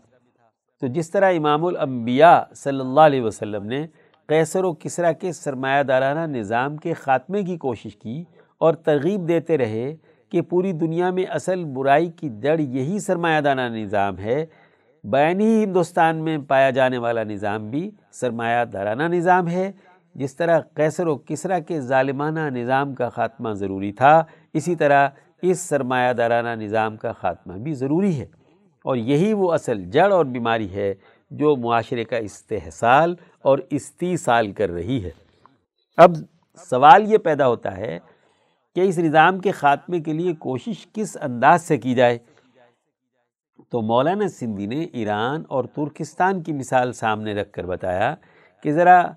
تو جس طرح امام الانبیاء صلی اللہ علیہ وسلم نے قیصر و کسرا کے سرمایہ دارانہ نظام کے خاتمے کی کوشش کی اور ترغیب دیتے رہے کہ پوری دنیا میں اصل برائی کی جڑ یہی سرمایہ دارانہ نظام ہے بین ہی ہندوستان میں پایا جانے والا نظام بھی سرمایہ دارانہ نظام ہے، جس طرح قیصر و کسرا کے ظالمانہ نظام کا خاتمہ ضروری تھا، اسی طرح اس سرمایہ دارانہ نظام کا خاتمہ بھی ضروری ہے۔ اور یہی وہ اصل جڑ اور بیماری ہے جو معاشرے کا استحصال اور استیصال کر رہی ہے۔ اب سوال یہ پیدا ہوتا ہے کہ اس نظام کے خاتمے کے لیے کوشش کس انداز سے کی جائے؟ تو مولانا سندھی نے ایران اور ترکستان کی مثال سامنے رکھ کر بتایا کہ ذرا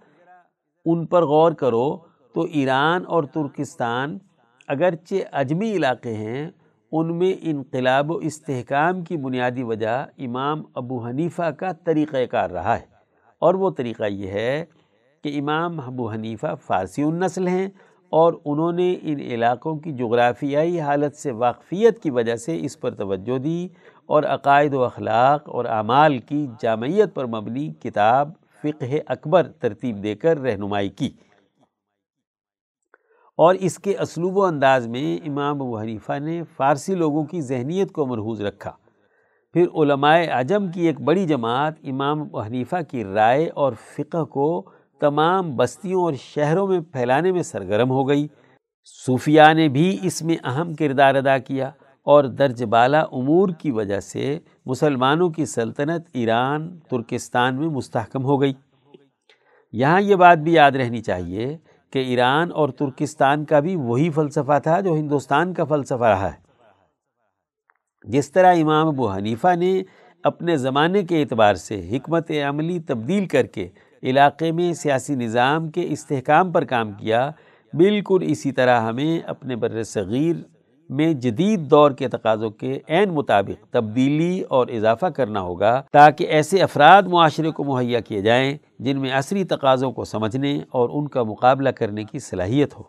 ان پر غور کرو تو ایران اور ترکستان اگرچہ عجمی علاقے ہیں، ان میں انقلاب و استحکام کی بنیادی وجہ امام ابو حنیفہ کا طریقہ کار رہا ہے۔ اور وہ طریقہ یہ ہے کہ امام ابو حنیفہ فارسی النسل ہیں اور انہوں نے ان علاقوں کی جغرافیائی حالت سے واقفیت کی وجہ سے اس پر توجہ دی۔ اور عقائد و اخلاق اور اعمال کی جامعیت پر مبنی کتاب فقہ اکبر ترتیب دے کر رہنمائی کی۔ اور اس کے اسلوب و انداز میں امام ابو حنیفہ نے فارسی لوگوں کی ذہنیت کو مرحوظ رکھا۔ پھر علماء عجم کی ایک بڑی جماعت امام ابو حنیفہ کی رائے اور فقہ کو تمام بستیوں اور شہروں میں پھیلانے میں سرگرم ہو گئی۔ صوفیہ نے بھی اس میں اہم کردار ادا کیا۔ اور درج بالا امور کی وجہ سے مسلمانوں کی سلطنت ایران، ترکستان میں مستحکم ہو گئی۔ یہاں یہ بات بھی یاد رہنی چاہیے کہ ایران اور ترکستان کا بھی وہی فلسفہ تھا جو ہندوستان کا فلسفہ رہا ہے۔ جس طرح امام ابو حنیفہ نے اپنے زمانے کے اعتبار سے حکمت عملی تبدیل کر کے علاقے میں سیاسی نظام کے استحکام پر کام کیا، بالکل اسی طرح ہمیں اپنے بر صغیر میں جدید دور کے تقاضوں کے عین مطابق تبدیلی اور اضافہ کرنا ہوگا تاکہ ایسے افراد معاشرے کو مہیا کیے جائیں جن میں عصری تقاضوں کو سمجھنے اور ان کا مقابلہ کرنے کی صلاحیت ہو۔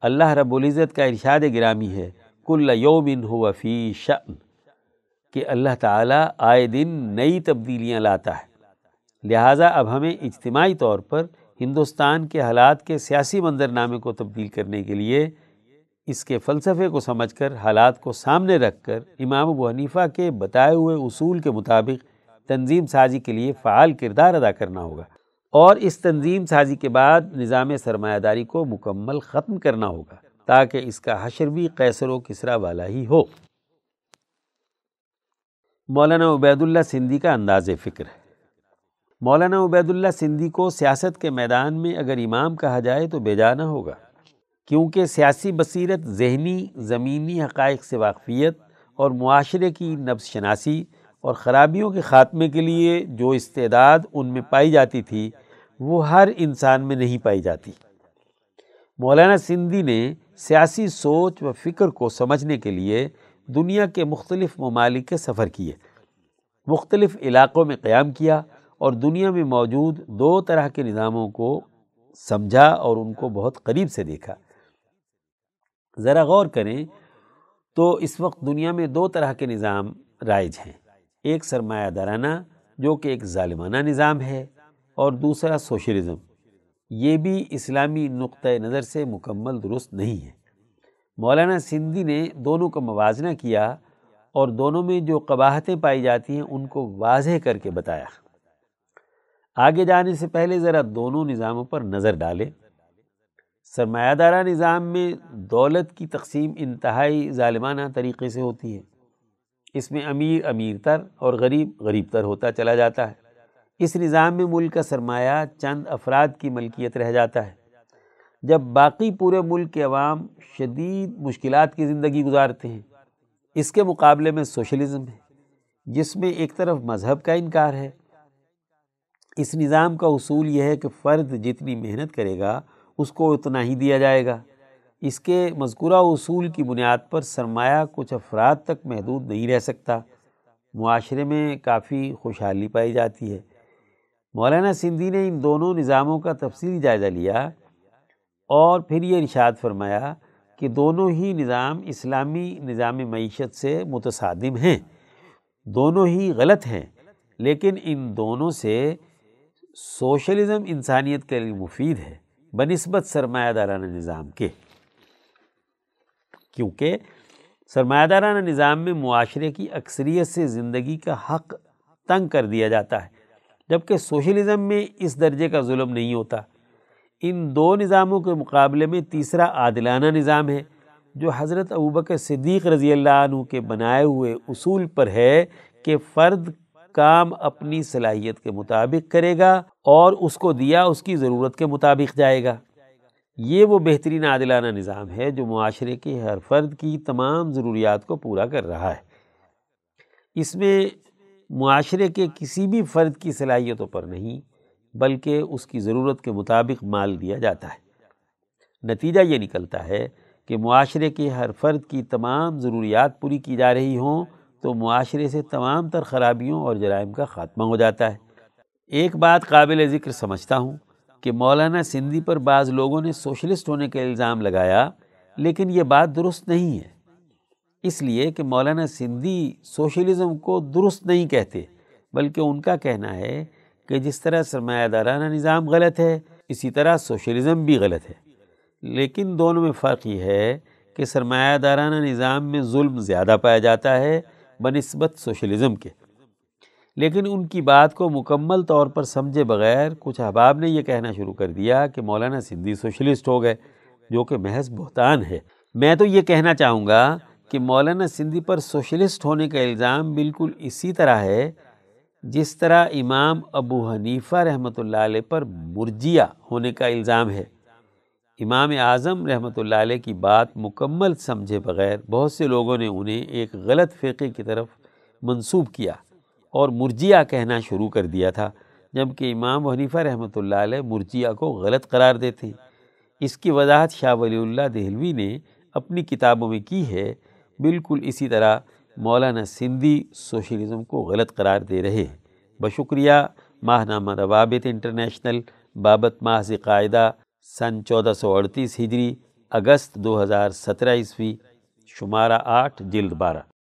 اللہ رب العزت کا ارشاد گرامی ہے، کل یوم ہو فی شأن، کہ اللہ تعالیٰ آئے دن نئی تبدیلیاں لاتا ہے۔ لہٰذا اب ہمیں اجتماعی طور پر ہندوستان کے حالات کے سیاسی منظرنامے کو تبدیل کرنے کے لیے اس کے فلسفے کو سمجھ کر، حالات کو سامنے رکھ کر، امام ابو حنیفہ کے بتائے ہوئے اصول کے مطابق تنظیم سازی کے لیے فعال کردار ادا کرنا ہوگا۔ اور اس تنظیم سازی کے بعد نظام سرمایہ داری کو مکمل ختم کرنا ہوگا، تاکہ اس کا حشر بھی قیصر و کسرا والا ہی ہو۔ مولانا عبید اللہ سندھی کا انداز فکر۔ ہے مولانا عبید اللہ سندھی کو سیاست کے میدان میں اگر امام کہا جائے تو بے جانا ہوگا۔ کیونکہ سیاسی بصیرت ذہنی، زمینی حقائق سے واقفیت اور معاشرے کی نبز شناسی اور خرابیوں کے خاتمے کے لیے جو استعداد ان میں پائی جاتی تھی، وہ ہر انسان میں نہیں پائی جاتی۔ مولانا سندھی نے سیاسی سوچ و فکر کو سمجھنے کے لیے دنیا کے مختلف ممالک کے سفر کیے۔ مختلف علاقوں میں قیام کیا اور دنیا میں موجود دو طرح کے نظاموں کو سمجھا اور ان کو بہت قریب سے دیکھا۔ ذرا غور کریں تو اس وقت دنیا میں دو طرح کے نظام رائج ہیں۔ ایک سرمایہ دارانہ جو کہ ایک ظالمانہ نظام ہے اور دوسرا سوشلزم۔ یہ بھی اسلامی نقطۂ نظر سے مکمل درست نہیں ہے۔ مولانا سندھی نے دونوں کا موازنہ کیا اور دونوں میں جو قباہتیں پائی جاتی ہیں ان کو واضح کر کے بتایا۔ آگے جانے سے پہلے ذرا دونوں نظاموں پر نظر ڈالیں۔ سرمایہ دارہ نظام میں دولت کی تقسیم انتہائی ظالمانہ طریقے سے ہوتی ہے۔ اس میں امیر امیر تر اور غریب غریب تر ہوتا چلا جاتا ہے۔ اس نظام میں ملک کا سرمایہ چند افراد کی ملکیت رہ جاتا ہے۔ جب باقی پورے ملک کے عوام شدید مشکلات کی زندگی گزارتے ہیں، اس کے مقابلے میں سوشلزم ہے، جس میں ایک طرف مذہب کا انکار ہے۔ اس نظام کا اصول یہ ہے کہ فرد جتنی محنت کرے گا اس کو اتنا ہی دیا جائے گا۔ اس کے مذکورہ اصول کی بنیاد پر سرمایہ کچھ افراد تک محدود نہیں رہ سکتا۔ معاشرے میں کافی خوشحالی پائی جاتی ہے۔ مولانا سندھی نے ان دونوں نظاموں کا تفصیلی جائزہ لیا اور پھر یہ ارشاد فرمایا کہ دونوں ہی نظام اسلامی نظام معیشت سے متصادم ہیں۔ دونوں ہی غلط ہیں، لیکن ان دونوں سے سوشلزم انسانیت کے لیے مفید ہے۔ بنسبت سرمایہ دارانہ نظام کے۔ کیونکہ سرمایہ دارانہ نظام میں معاشرے کی اکثریت سے زندگی کا حق تنگ کر دیا جاتا ہے، جبکہ سوشلزم میں اس درجے کا ظلم نہیں ہوتا۔ ان دو نظاموں کے مقابلے میں تیسرا عادلانہ نظام ہے، جو حضرت ابوبکر صدیق رضی اللہ عنہ کے بنائے ہوئے اصول پر ہے کہ فرد کام اپنی صلاحیت کے مطابق کرے گا۔ اور اس کو دیا اس کی ضرورت کے مطابق جائے گا۔ یہ وہ بہترین عادلانہ نظام ہے جو معاشرے کے ہر فرد کی تمام ضروریات کو پورا کر رہا ہے۔ اس میں معاشرے کے کسی بھی فرد کی صلاحیتوں پر نہیں، بلکہ اس کی ضرورت کے مطابق مال دیا جاتا ہے۔ نتیجہ یہ نکلتا ہے کہ معاشرے کے ہر فرد کی تمام ضروریات پوری کی جا رہی ہوں تو معاشرے سے تمام تر خرابیوں اور جرائم کا خاتمہ ہو جاتا ہے۔ ایک بات قابل ذکر سمجھتا ہوں کہ مولانا سندھی پر بعض لوگوں نے سوشلسٹ ہونے کا الزام لگایا، لیکن یہ بات درست نہیں ہے۔ اس لیے کہ مولانا سندھی سوشلزم کو درست نہیں کہتے، بلکہ ان کا کہنا ہے کہ جس طرح سرمایہ دارانہ نظام غلط ہے، اسی طرح سوشلزم بھی غلط ہے۔ لیکن دونوں میں فرق یہ ہے کہ سرمایہ دارانہ نظام میں ظلم زیادہ پایا جاتا ہے بنسبت سوشلزم کے۔ لیکن ان کی بات کو مکمل طور پر سمجھے بغیر کچھ احباب نے یہ کہنا شروع کر دیا کہ مولانا سندھی سوشلسٹ ہو گئے، جو کہ محض بہتان ہے۔ میں تو یہ کہنا چاہوں گا کہ مولانا سندھی پر سوشلسٹ ہونے کا الزام بالکل اسی طرح ہے، جس طرح امام ابو حنیفہ رحمۃ اللہ علیہ پر مرجیہ ہونے کا الزام ہے۔ امام اعظم رحمۃ اللہ علیہ کی بات مکمل سمجھے بغیر بہت سے لوگوں نے انہیں ایک غلط فقے کی طرف منسوب کیا۔ اور مرجیہ کہنا شروع کر دیا تھا، جبکہ امام حنیفہ رحمۃ اللہ علیہ مرجیہ کو غلط قرار دیتے ہیں۔ اس کی وضاحت شاہ ولی اللہ دہلوی نے اپنی کتابوں میں کی ہے۔ بالکل اسی طرح مولانا سندھی سوشلزم کو غلط قرار دے رہے ہیں۔ بشکریہ۔ ماہ نامہ روابط انٹرنیشنل۔ بابت ماہ قاعدہ۔ سن چودہ سو اڑتیس ہجری، اگست دو ہزار سترہ عیسوی، شمارہ آٹھ، جلد بارہ۔